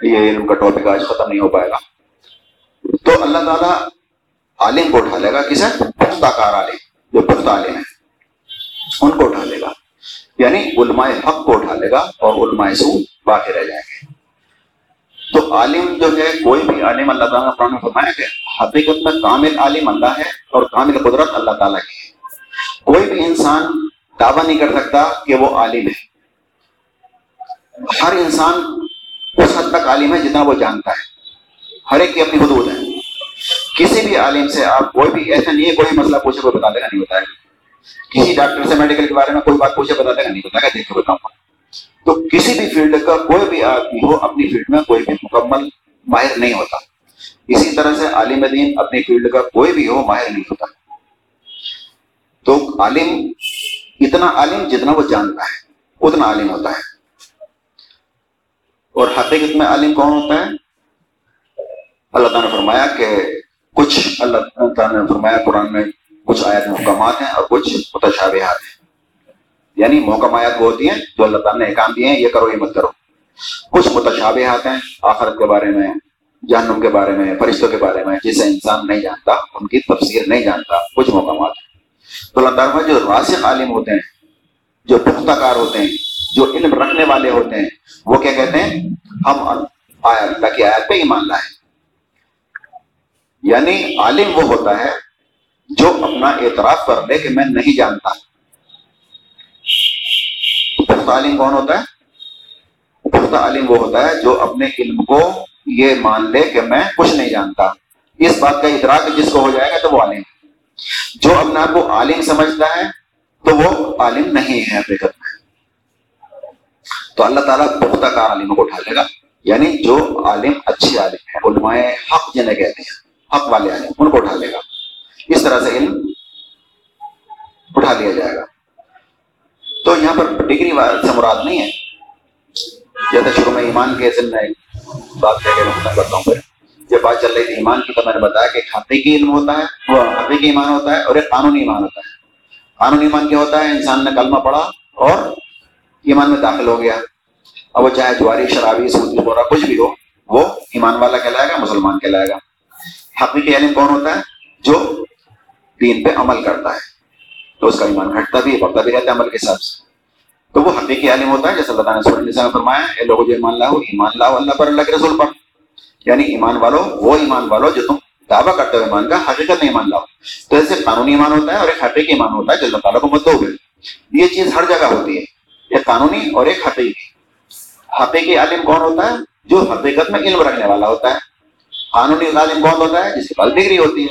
یہ علم کا ٹاپک آج ختم نہیں ہو پائے گا تو اللہ تعالیٰ عالم کو اٹھا لے گا، کسے؟ پختہ کار عالم، جو پختہ عالم ہے۔ ان کو اٹھا لے گا۔ یعنی علماء حق کو اٹھا لے گا اور علماء سو باقی رہ جائیں گے۔ تو عالم جو ہے، کوئی بھی عالم اللہ تعالیٰ نے فرمایا کہ حقیقت میں کامل عالم اللہ ہے اور کامل قدرت اللہ تعالیٰ کی ہے۔ کوئی بھی انسان دعویٰ نہیں کر سکتا کہ وہ عالم ہے۔ ہر انسان اس حد تک عالم ہے جتنا وہ جانتا ہے۔ ہر ایک کی اپنی حدود ہے کسی بھی عالم سے آپ کوئی بھی ایسا نہیں ہے، کوئی مسئلہ پوچھے کوئی بتا دے گا نہیں بتائے کسی ڈاکٹر سے میڈیکل کے بارے میں کوئی بات پوچھے بتا دے گا نہیں بتا گا دیکھ کے بتاؤں تو کسی بھی فیلڈ کا کوئی بھی آدمی ہو، اپنی فیلڈ میں کوئی بھی مکمل ماہر نہیں ہوتا۔ اسی طرح سے عالم دین اپنی فیلڈ کا کوئی بھی ہو، ماہر نہیں ہوتا۔ تو عالم اتنا عالم جتنا وہ جانتا ہے، اتنا عالم ہوتا ہے۔ اور حقیقت میں عالم کون ہوتا ہے؟ اللہ تعالیٰ نے فرمایا کہ کچھ اللہ تعالیٰ نے فرمایا قرآن میں کچھ آیات محکمات ہیں اور کچھ متشابہات ہیں۔ یعنی محکم آیات وہ ہوتی ہیں جو اللہ تعالیٰ نے احکام دیے ہیں، یہ کرو، یہ مت کرو۔ کچھ متشابہات ہیں آخرت کے بارے میں، جہنم کے بارے میں، فرشتوں کے بارے میں، جسے انسان نہیں جانتا، ان کی تفسیر نہیں جانتا، کچھ محکمات ہیں۔ تو اللہ تعالیٰ جو راسخ عالم ہوتے ہیں، جو پختہ کار ہوتے ہیں، جو علم رکھنے والے ہوتے ہیں، وہ کیا کہتے ہیں؟ ہم اللہ کی آیات پہ ایمان لائیں یعنی عالم وہ ہوتا ہے جو اپنا اعتراف کر لے کہ میں نہیں جانتا۔ پختہ عالم کون ہوتا ہے؟ پختہ عالم وہ ہوتا ہے جو اپنے علم کو یہ مان لے کہ میں کچھ نہیں جانتا۔ اس بات کا ادراک جس کو ہو جائے گا تو وہ عالم۔ جو اپنے آپ کو عالم سمجھتا ہے تو وہ عالم نہیں ہے حقیقت میں تو اللہ تعالیٰ پختہ کا عالم کو اٹھا لے گا۔ یعنی جو عالم اچھے عالم ہے، علماء حق جنہیں کہتے ہیں۔ حق والے آئے، ان کو اٹھا لے گا۔ اس طرح سے علم اٹھا لیا جائے گا۔ تو یہاں پر ڈگری سے مراد نہیں ہے۔ جیسے شروع میں ایمان کے ذمہ میں بات کر کے میں کرتا ہوں پھر۔ جب بات چل رہی تھی، ایمان کی تو میں نے بتایا کہ حقیقی علم ہوتا ہے، وہ حقیقی ایمان ہوتا ہے اور ایک قانونی ایمان ہوتا ہے۔ قانونی ایمان کیا ہوتا ہے؟ انسان نے کلمہ پڑھا اور ایمان میں داخل ہو گیا۔ اب وہ چاہے جواری، شرابی، سوتی، بورا، کچھ بھی ہو، وہ ایمان والا کہلائے گا، مسلمان کہلائے گا۔ حقیقی علم کون ہوتا ہے؟ جو دین پہ عمل کرتا ہے۔ تو اس کا ایمان گھٹتا بھی بڑھتا بھی رہتا ہے عمل کے حساب سے۔ تو وہ حقیقی علم ہوتا ہے، جیسے اللہ تعالیٰ نے سورہ فرمایا اے لوگوں جو ایمان لاؤ ایمان لاؤ اللہ پر، اللہ کے رسول پر۔ یعنی ایمان والو، وہ ایمان والو جو تم دعویٰ کرتے ہو ایمان کا، حقیقت میں ایمان لاؤ۔ تو ایسے قانونی ایمان ہوتا ہے اور ایک حقیقی ایمان ہوتا ہے جو اللہ تعالیٰ کو مت دو گے یہ چیز ہر جگہ ہوتی ہے، ایک قانونی اور ایک حقیقی۔ حقیقی عالم کون ہوتا ہے؟ جو حقیقت میں علم رکھنے والا ہوتا ہے۔ قانونی تعلیم کون ہوتا ہے جس کے پاس ڈگری ہوتی ہے۔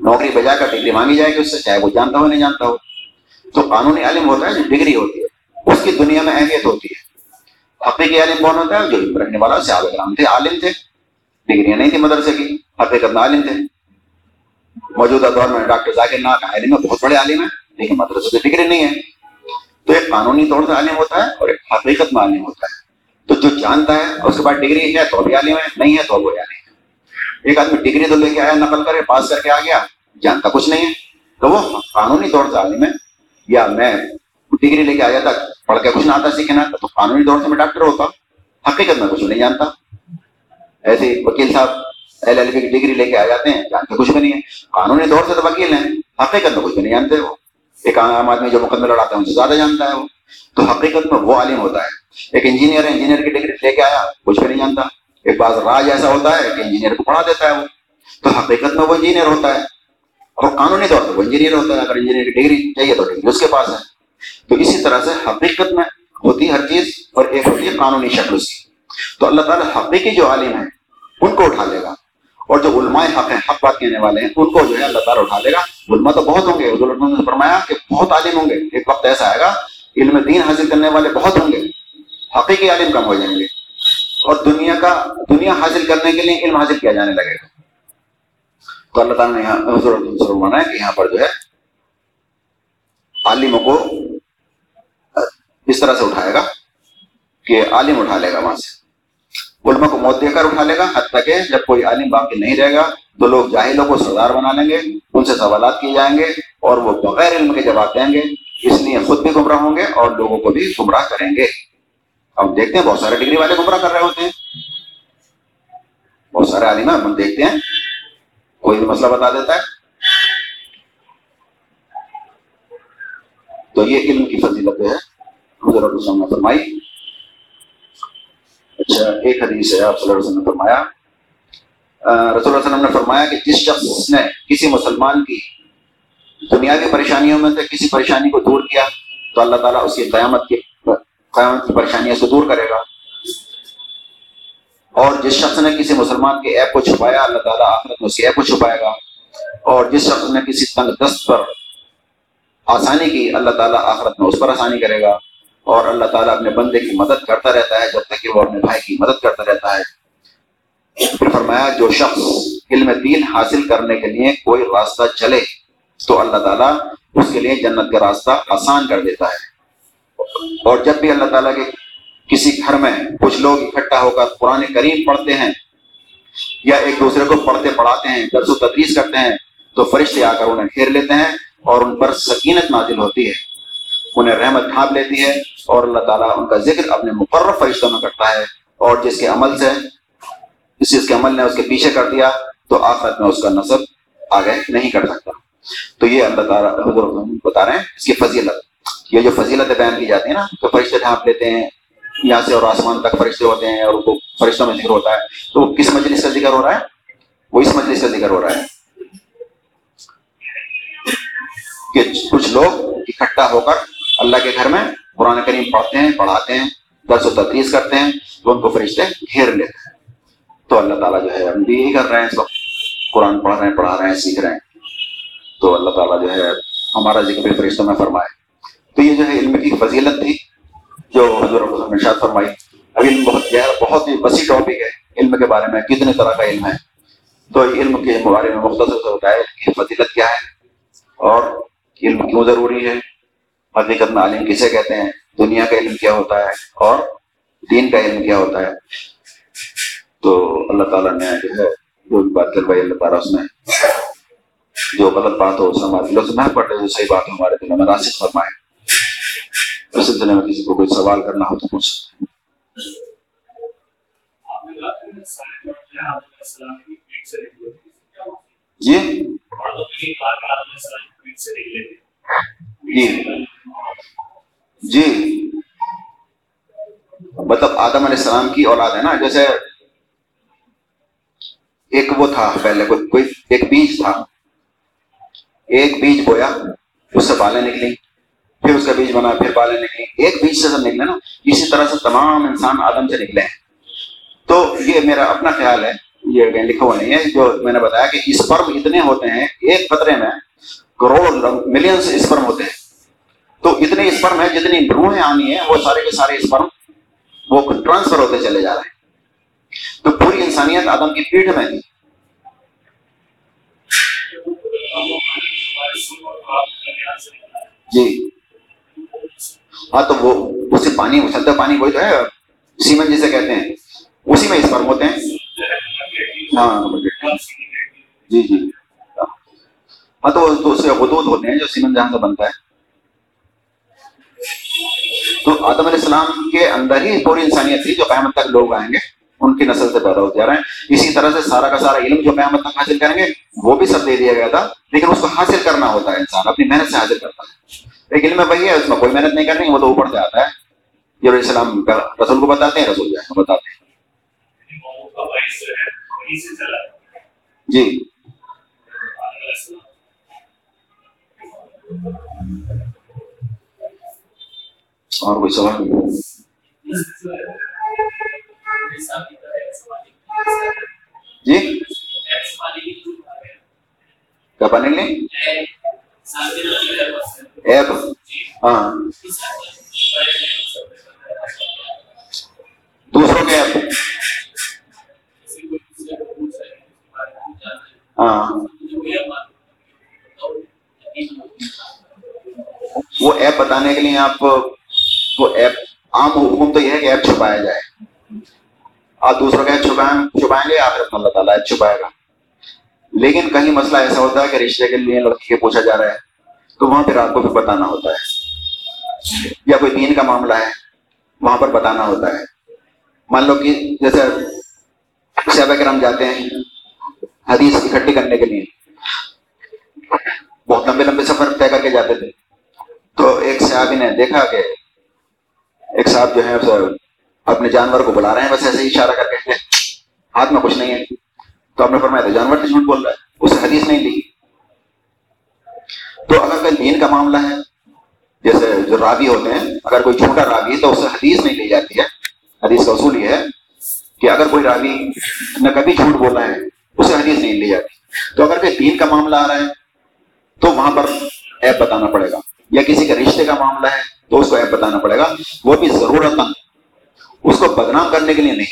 نوکری بجا کر ڈگری مانگی جائے گی اس سے، چاہے وہ جانتا ہو نہیں جانتا ہو۔ تو قانونی عالم ہوتا ہے، جو ڈگری ہوتی ہے، اس کی دنیا میں اہمیت ہوتی ہے۔ حقیقی عالم کون ہوتا ہے؟ جو رکھنے والا، صحابہ کرام تھے، عالم تھے۔ ڈگریاں نہیں تھی مدرسے کی حقیقت میں عالم تھے۔ موجودہ دور میں ڈاکٹر ذاکر ناک عالم ہے بہت بڑے عالم ہیں، لیکن مدرسے سے ڈگری نہیں ہے۔ تو ایک قانونی طور سے عالم ہوتا ہے اور ایک حقیقت میں عالم ہوتا ہے۔ تو جو جانتا ہے اس کے بعد ڈگری ہے تو بھی عالم ہے، نہیں ہے تو وہ عالم ہے۔ ایک آدمی ڈگری تو لے کے آیا، نقل کرے، پاس کر کے آ گیا، جانتا کچھ نہیں ہے۔ تو وہ قانونی طور سے عالم ہے۔ یا میں ڈگری لے کے آیا تھا، پڑھ کے کچھ نہ آتا سیکھنا تو قانونی طور سے میں ڈاکٹر ہوتا۔ حقیقت میں کچھ نہیں جانتا۔ ایسے وکیل صاحب ایل ایل بی کی ڈگری لے کے آ جاتے ہیں، جانتے کچھ بھی نہیں ہے۔ قانونی طور سے تو وکیل ہیں، حقیقت میں کچھ بھی نہیں جانتے وہ۔ ایک عام آدمی جو مقدمے لڑاتا ہے ان سے زیادہ جانتا ہے وہ۔ تو حقیقت میں وہ عالم ہوتا ہے۔ ایک انجینئر ہے، انجینئر کی ڈگری لے کے آیا، کچھ بھی نہیں جانتا۔ ایک بعض راج ایسا ہوتا ہے کہ انجینئر کو پڑھا دیتا ہے وہ۔ تو حقیقت میں وہ انجینئر ہوتا ہے۔ اور قانونی طور پر وہ انجینئر ہوتا ہے۔ اگر انجینئر کی ڈگری چاہیے تو ڈگری اس کے پاس ہے۔ تو اسی طرح سے حقیقت میں ہوتی ہر چیز اور ایک ہوتی ہے قانونی شکل اس کی۔ تو اللہ تعالیٰ حقیقی جو عالم ہیں ان کو اٹھا لے گا۔ اور جو علماء حق ہیں، حق بات کہنے والے ہیں، ان کو جو ہے اللہ تعالیٰ اٹھا لے گا۔ علماء تو بہت ہوں گے، حضور نے فرمایا کہ بہت عالم ہوں گے۔ ایک وقت ایسا آئے گا، علم دین حاصل کرنے والے بہت ہوں گے، حقیقی عالم کم ہو جائیں گے۔ اور دنیا کا، دنیا حاصل کرنے کے لیے علم حاصل کیا جانے لگے گا۔ تو اللہ تعالیٰ نے یہاں، حضور ہے کہ یہاں پر جو ہے، عالموں کو، اس طرح سے اٹھائے گا کہ عالم اٹھا لے گا وہاں سے۔ علماء کو موت دے کر اٹھا لے گا حتیٰ کہ جب کوئی عالم باقی نہیں رہے گا، تو لوگ جاہلوں کو سردار بنا لیں گے، ان سے سوالات کیے جائیں گے اور وہ بغیر علم کے جواب دیں گے۔ اس لیے خود بھی گمراہ ہوں گے اور لوگوں کو بھی گمراہ کریں گے۔ ہم دیکھتے ہیں، بہت سارے ڈگری والے گمراہ کر رہے ہوتے ہیں۔ بہت سارے عالم ہم دیکھتے ہیں۔ کوئی بھی مسئلہ بتا دیتا ہے۔ تو یہ علم کی فضیلت ہے حضرت فرمائی اچھا ایک حدیث ہے، آپ صلی اللہ علیہ وسلم نے فرمایا رسول اللہ علیہ وسلم نے فرمایا کہ جس شخص نے کسی مسلمان کی دنیاوی پریشانیوں میں سے کسی پریشانی کو دور کیا، تو اللہ تعالیٰ اس کی قیامت کی قیامت کی پریشانیاں سے دور کرے گا۔ اور جس شخص نے کسی مسلمان کے ایپ کو چھپایا، اللہ تعالیٰ آخرت میں اس کے ایپ کو چھپائے گا۔ اور جس شخص نے کسی تنگ دست پر آسانی کی، اللہ تعالیٰ آخرت میں اس پر آسانی کرے گا۔ اور اللہ تعالیٰ اپنے بندے کی مدد کرتا رہتا ہے، جب تک کہ وہ اپنے بھائی کی مدد کرتا رہتا ہے۔ پھر فرمایا، جو شخص علم دین حاصل کرنے کے لیے کوئی راستہ چلے تو اللہ تعالیٰ اس کے لیے جنت کا راستہ آسان کر دیتا ہے۔ اور جب بھی اللہ تعالیٰ کے کسی گھر میں کچھ لوگ اکٹھا ہو کر قرآن کریم پڑھتے ہیں یا ایک دوسرے کو پڑھتے پڑھاتے ہیں، درس و تدریس کرتے ہیں، تو فرشتے آ کر انہیں گھیر لیتے ہیں اور ان پر سکینت نازل ہوتی ہے۔ انہیں رحمت ڈھانپ لیتی ہے اور اللہ تعالیٰ ان کا ذکر اپنے مقرر فرشتوں میں کرتا ہے اور جس کے عمل سے جس چیز کے عمل نے اس کے پیچھے کر دیا، تو آخرت میں اس کا نصب آگے نہیں کر سکتا۔ تو یہ اللہ تعالیٰ بتا رہے ہیں، اس کی فضیلت۔ یہ جو فضیلت بیان کی جاتی ہے نا تو فرشتے ڈھانپ لیتے ہیں، یہاں سے اور آسمان تک فرشتے ہوتے ہیں اور وہ فرشتوں میں ذکر ہوتا ہے، تو وہ کس مجلس کا ذکر ہو رہا ہے؟ وہ اس مجلس کا ذکر ہو رہا ہے کہ کچھ لوگ اکٹھا ہو کر اللہ کے گھر میں قرآن کریم پڑھتے ہیں، پڑھاتے ہیں، درس و تدریس کرتے ہیں تو ان کو فرشتے گھیر لیتے ہیں۔ تو اللہ تعالیٰ جو ہے، ہم بھی یہی کر رہے ہیں، سب قرآن پڑھ رہے ہیں، پڑھا رہے ہیں، سیکھ رہے ہیں۔ تو اللہ تعالیٰ جو ہے، ہمارا ذکر بھی فرشتوں میں فرمائے۔ تو یہ جو ہے، علم کی فضیلت تھی جو حضور شاد فرمائی۔ اب علم بہت گہرا، بہت ہی وسیع ٹاپک ہے۔ علم کے بارے میں کتنے طرح کا علم ہے۔ تو علم کے بارے میں مختصر سے ہوتا ہے کہ فضیلت کیا ہے اور علم کیوں ضروری ہے۔ حقیقت میں عالم کسے کہتے ہیں؟ دنیا کا علم کیا ہوتا ہے اور دین کا علم کیا ہوتا ہے؟ تو اللہ تعالیٰ نے جو ہے جو بھی بات کروائی اللہ تعالیٰ اس میں۔ جو غلط بات ہو، اس ہمارے دلوں سے نہ پڑے، جو صحیح بات ہو، ہمارے دلوں میں راسک فرمائے۔ اس سلسلے میں کسی کو کوئی سوال کرنا ہو تو پوچھ جی؟ جی۔ جی۔ مطلب آدم علیہ السلام کی اولاد ہے نا، جیسے ایک وہ تھا پہلے، کوئی کوئی ایک بیج تھا۔ ایک بیج بویا، اس سے بالیں نکلی پھر اس کا بیج بنا، پھر بالیں نکلی ایک بیج سے سب نکلے نا، اسی طرح سے تمام انسان آدم سے نکلے ہیں۔ تو یہ میرا اپنا خیال ہے، یہ لکھا ہوا نہیں ہے، جو میں نے بتایا کہ اس اسپرم اتنے ہوتے ہیں، ایک خطرے میں کروڑ ملینس اسپرم ہوتے ہیں۔ تو اتنے اسپرم ہیں جتنی روحیں آنی ہیں، وہ سارے کے سارے اسپرم وہ ٹرانسفر ہوتے چلے جا رہے ہیں۔ تو پوری انسانیت آدم کی پیٹھ میں تھی جی۔ ہاں تو وہ اسے پانی اچھلتا پانی وہی تو ہے سیمن جسے کہتے ہیں۔ اسی میں اسپرم ہوتے ہیں۔ ہاں۔ جی جی۔ ہاں تو اس کے ہوتے ہیں جو سیمن جہاں سے بنتا ہے تو آدم علیہ السلام کے اندر ہی پوری انسانیت تھی جو قیامت تک لوگ آئیں گے ان کی نسل سے پیدا ہوتے جا رہے ہیں اسی طرح سے سارا کا سارا علم جو قیامت تک حاصل کریں گے وہ بھی سب دے دیا گیا تھا لیکن اس کو حاصل کرنا ہوتا ہے انسان اپنی محنت سے حاصل کرتا ہے ایک علم وہی ہے اس میں کوئی محنت نہیں کرنی وہ تو اوپر سے آتا ہے جو علیہ السلام رسول کو بتاتے ہیں رسول جو بتاتے ہیں جی اور کوئی سوال؟ جی؟ کیا بنے گے ایپ ہاں۔ دوسروں کے ایپ ہاں۔ وہ ایپ بتانے کے لیے آپ وہ ایپ عام حکم تو یہ ہے کہ ایپ چھپایا جائے۔ آپ دوسروں کا ایپ چھپائیں چھپائیں گے آپ اللہ تعالیٰ ایپ چھپائے گا۔ لیکن کہیں مسئلہ ایسا ہوتا ہے کہ رشتے کے لیے لڑکی کے پوچھا جا رہا ہے، تو وہاں پھر آپ کو پھر بتانا ہوتا ہے۔ یا کوئی دین کا معاملہ ہے، وہاں پر بتانا ہوتا ہے۔ مان لو کہ جیسے صحابہ کرام جاتے ہیں حدیث اکٹھی کرنے کے لیے۔ بہت لمبے لمبے سفر طے کر کے جاتے تھے تو ایک صحابی نے دیکھا کہ ایک صاحب جو ہے اپنے جانور کو بلا رہے ہیں بس ایسے ہی اشارہ کر کے ہاتھ میں کچھ نہیں ہے تو آپ نے فرمایا تو جانور تو جھوٹ بول رہا ہے اسے حدیث نہیں لی تو اگر کوئی دین کا معاملہ ہے جیسے جو راوی ہوتے ہیں اگر کوئی چھوٹا راوی ہے تو اسے حدیث نہیں لی جاتی ہے حدیث کا اصول یہ ہے کہ اگر کوئی راوی نہ کبھی جھوٹ بولا ہے اسے حدیث نہیں لی جاتی تو اگر کوئی دین کا معاملہ آ رہا ہے تو وہاں پر ایپ بتانا پڑے گا۔ یا کسی کے رشتے کا معاملہ ہے، تو اس کو ایپ بتانا پڑے گا۔ وہ بھی ضرورت اس کو بدنام کرنے کے لیے نہیں۔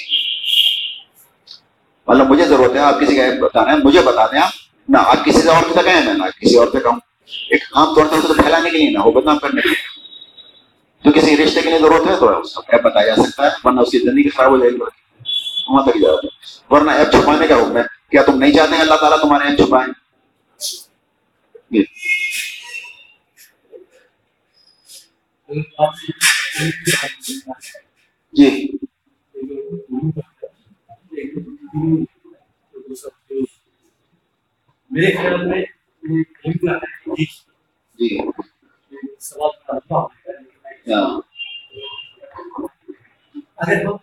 مطلب مجھے ضرورت ہے، آپ کسی کا ایپ بتانا ہے، مجھے بتا دیں آپ۔ نہ، آپ کسی سے اور سے کہیں میں، نہ کسی اور سے کہوں۔ ایک عام طور سے پھیلانے کے لیے نہ ہو، بدنام کرنے کے لیے۔ تو کسی رشتے کے لیے ضرورت ہے، تو اس کو ایپ بتایا جا سکتا ہے، ورنہ اس کی زندگی خراب ہو جائے گی۔ وہاں تک جاتا ہے۔ ورنہ ایپ چھپانے کا حکم ہے۔ کیا تم نہیں چاہتے ہیں اللہ تعالیٰ تمہارے ایپ چھپائیں؟ جی میرے خیال میں جی۔ اگر ہم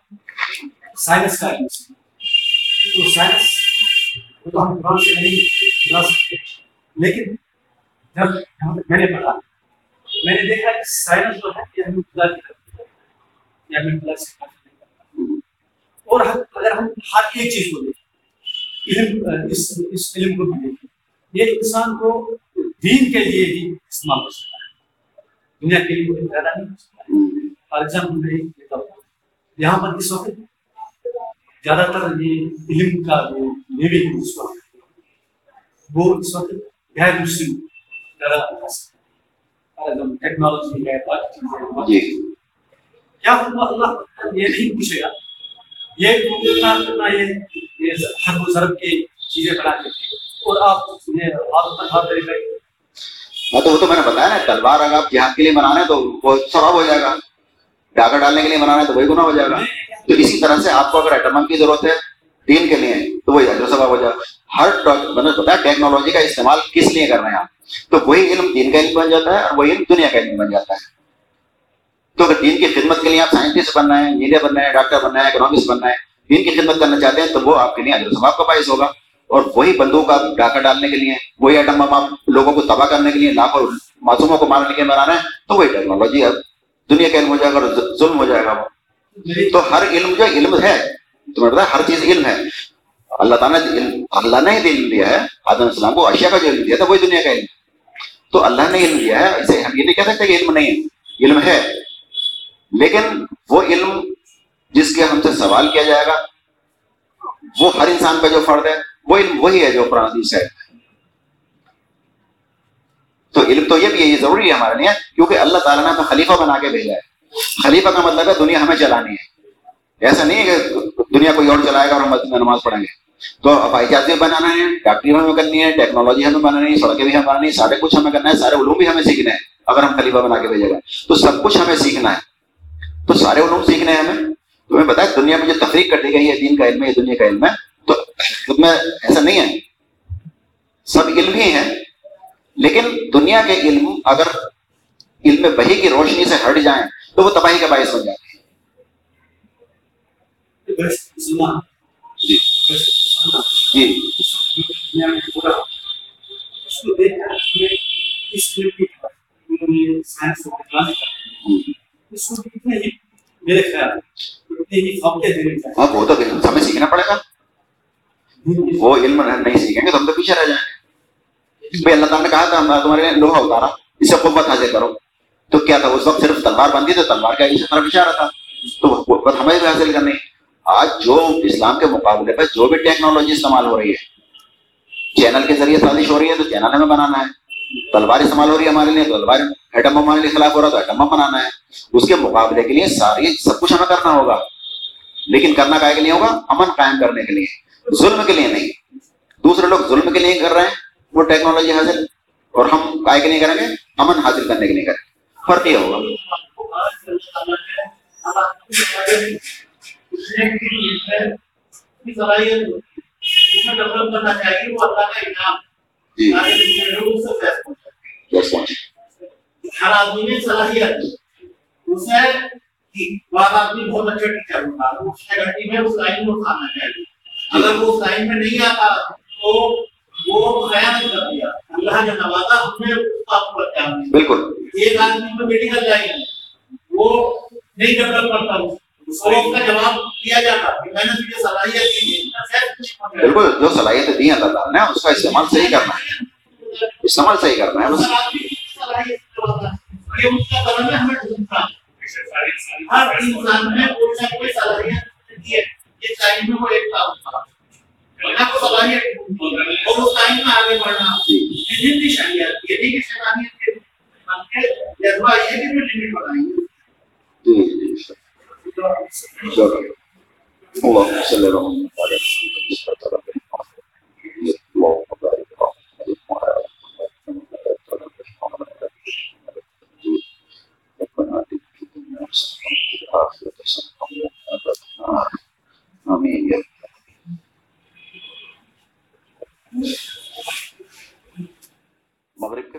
سائنس کا تو سائنس وہ تو ہم قرآن سے نہیں بنا سکتے۔ لیکن جب میں نے پڑھا میں نے دیکھا کہ سائنس جو ہے یہ ہمیں خدا کی طرف یا ہمیں خدا سے کافی نہیں کرتا۔ اور اگر ہم ہر ایک چیز کو دیکھیں علم اس, اس علم کو بھی دیکھیں یہ انسان کو دین کے لیے ہی استعمال کر سکتا ہے۔ دنیا کے لیے کوئی زیادہ نہیں ہو سکتا۔ فار ایگزامپل میں دیتا ہوں۔ یہاں پر اس وقت؟ زیادہ تر یہ علم کا جو لیول ہے اس وقت۔ وہ اس وقت غیر مسلم زیادہ ٹیکنالوجی ہے جی کیا اللہ یہ نہیں پوچھے گا یہ ہر و ضرب کی چیزیں بنا کے اور آپ ہاں تو وہ تو میں نے بتایا نا تلوار اگر آپ جہاد کے لیے بنانا ہے تو وہ سواب ہو جائے گا ڈاکہ ڈالنے کے لیے بنانا ہے تو وہی گناہ ہو جائے گا تو اسی طرح سے آپ کو اگر ایٹم کی ضرورت ہے دین کے لیے تو وہی اجر سباب ہو جائے۔ گا ہر میں نے بتایا ٹیکنالوجی کا استعمال کس لیے کر رہے ہیں آپ تو وہی علم دین کا علم بن جاتا ہے اور وہی علم دنیا کا علم بن جاتا ہے۔ تو اگر دین کی خدمت کے لیے آپ سائنٹسٹ بننا ہے انجینئر بننا ہے ڈاکٹر بننا ہے اکنامکس بننا ہے دین کی خدمت کرنا چاہتے ہیں، تو وہ آپ کے لیے اجر ثواب کا باعث ہوگا۔ اور وہی بندوق آپ ڈاکہ ڈالنے کے لیے، وہی ایٹم بم آپ لوگوں کو تباہ کرنے کے لیے، لاکھوں معصوموں کو مارنے کے لیے بنانا ہے، تو وہی ٹیکنالوجی اب دنیا کا علم ہو جائے گا اور ظلم ہو جائے گا۔ وہ تو ہر علم جو علم ہے۔ تمہیں پتا ہر چیز علم ہے اللہ تعالیٰ نے اللہ نے علم دیا ہے آدم السلام کو اشیاء کا جو علم دیا تھا وہی دنیا کا علم تو اللہ نے علم دیا ہے اسے ہم یہ نہیں کہہ سکتے کہ علم نہیں ہے علم ہے لیکن وہ علم جس کے ہم سے سوال کیا جائے گا وہ ہر انسان کا جو فرد ہے وہ علم وہی ہے جو قرآن حدیث ہے تو علم تو یہ بھی ہے یہ ضروری ہے ہمارے لیے کیونکہ اللہ تعالیٰ نے ہمیں خلیفہ بنا کے بھیجا ہے خلیفہ کا مطلب ہے دنیا ہمیں چلانی ہے ایسا نہیں ہے کہ دنیا کوئی اور چلائے گا اور ہم مسجد میں نماز پڑھیں گے۔ تو ہوائی جہاز بھی بنانا ہے، ڈاکٹری ہمیں کرنی ہے، ٹیکنالوجی ہمیں بنانی ہے، سڑکیں بھی ہمیں بنانی ہے، سارے کچھ ہمیں کرنا ہے، سارے علوم بھی ہمیں سیکھنا ہے اگر ہم خلیفہ بنا کے بھیجے گا، تو سب کچھ ہمیں سیکھنا ہے۔ تو سارے علوم سیکھنے ہیں ہمیں۔ تمہیں بتایا دنیا میں جو تفریق کر دی گئی ہے، دین کا علم ہے، یہ دنیا کا علم ہے، تو میں ایسا نہیں ہے۔ سب علم ہی ہیں، لیکن دنیا کے علم اگر علم بہی کی روشنی سے ہٹ جائیں، تو وہ تباہی کا باعث بن جاتے ہیں جی جی میرے خیال ہاں وہ تو ہمیں سیکھنا پڑے گا وہ علم نہیں سیکھیں گے تو ہم تو پیچھے رہ جائیں گے بھائی اللہ تعالیٰ نے کہا تھا تمہارے لیے لوہا اتارا اس سے قوت حاصل کرو تو کیا تھا اس وقت صرف تلوار بندی تو تلوار کا اس طرف اشارہ تھا تو قوت ہمیں بھی حاصل کرنی۔ آج جو اسلام کے مقابلے پہ جو بھی ٹیکنالوجی استعمال ہو رہی ہے، چینل کے ذریعے سازش ہو رہی ہے تو چینل ہمیں بنانا ہے۔ تلوار استعمال ہو رہی ہے ہمارے لیے، تلوار ایٹم ہمارے لیے خلاف ہو رہا تو ایٹم بنانا ہے۔ اس کے مقابلے کے لیے ساری سب کچھ ہمیں کرنا ہوگا۔ لیکن کرنا کا کے لیے ہوگا؟ امن قائم کرنے کے لیے۔ ظلم کے لیے نہیں۔ دوسرے لوگ ظلم کے لیے کر رہے ہیں، وہ ٹیکنالوجی حاصل۔ اور ہم کائے کے لیے کریں گے؟ امن حاصل کرنے کے لیے کریں گے۔ فرق یہ ہوگا۔ ہر آدمی میں صلاحیت اسے بعض آدمی بہت اچھا ٹیچر ہوتا اس میں اس لائن چاہیے اگر وہ اس لائن میں نہیں آتا تو وہ خیانت کر دیا اللہ نے نوازا ہم نے اس کا کیا بالکل۔ ایک آدمی کو میڈیکل لائن وہ نہیں ڈیولپ کرتا۔ اس کو اس کا جواب دیا جاتا کہ میں نے تجھے صلاحیت بالکل جو صلاحیتیں دی اللہ تعالیٰ نے اس کا استعمال صحیح کرنا ہے۔ استعمال صحیح کرنا ہے بس۔ ہر آدمی کی صلاحیت ہوتا ہے یہ اس کا کرم ہے ہمیں ڈھونڈتا ہے ہر انسان میں کوئی نہ کوئی صلاحیت ہوتی ہے۔ یہ ٹائم میں وہ ایک کام تھا ورنہ کو صلاحیت اور اس ٹائم میں آگے بڑھنا۔ جی۔ یہ زندگی شریعت یہ نہیں کہ شیطانیت کے۔ کے جذبہ یہ بھی لمٹ بنائی ہے۔ جی جی چلو اللهم مغرب کے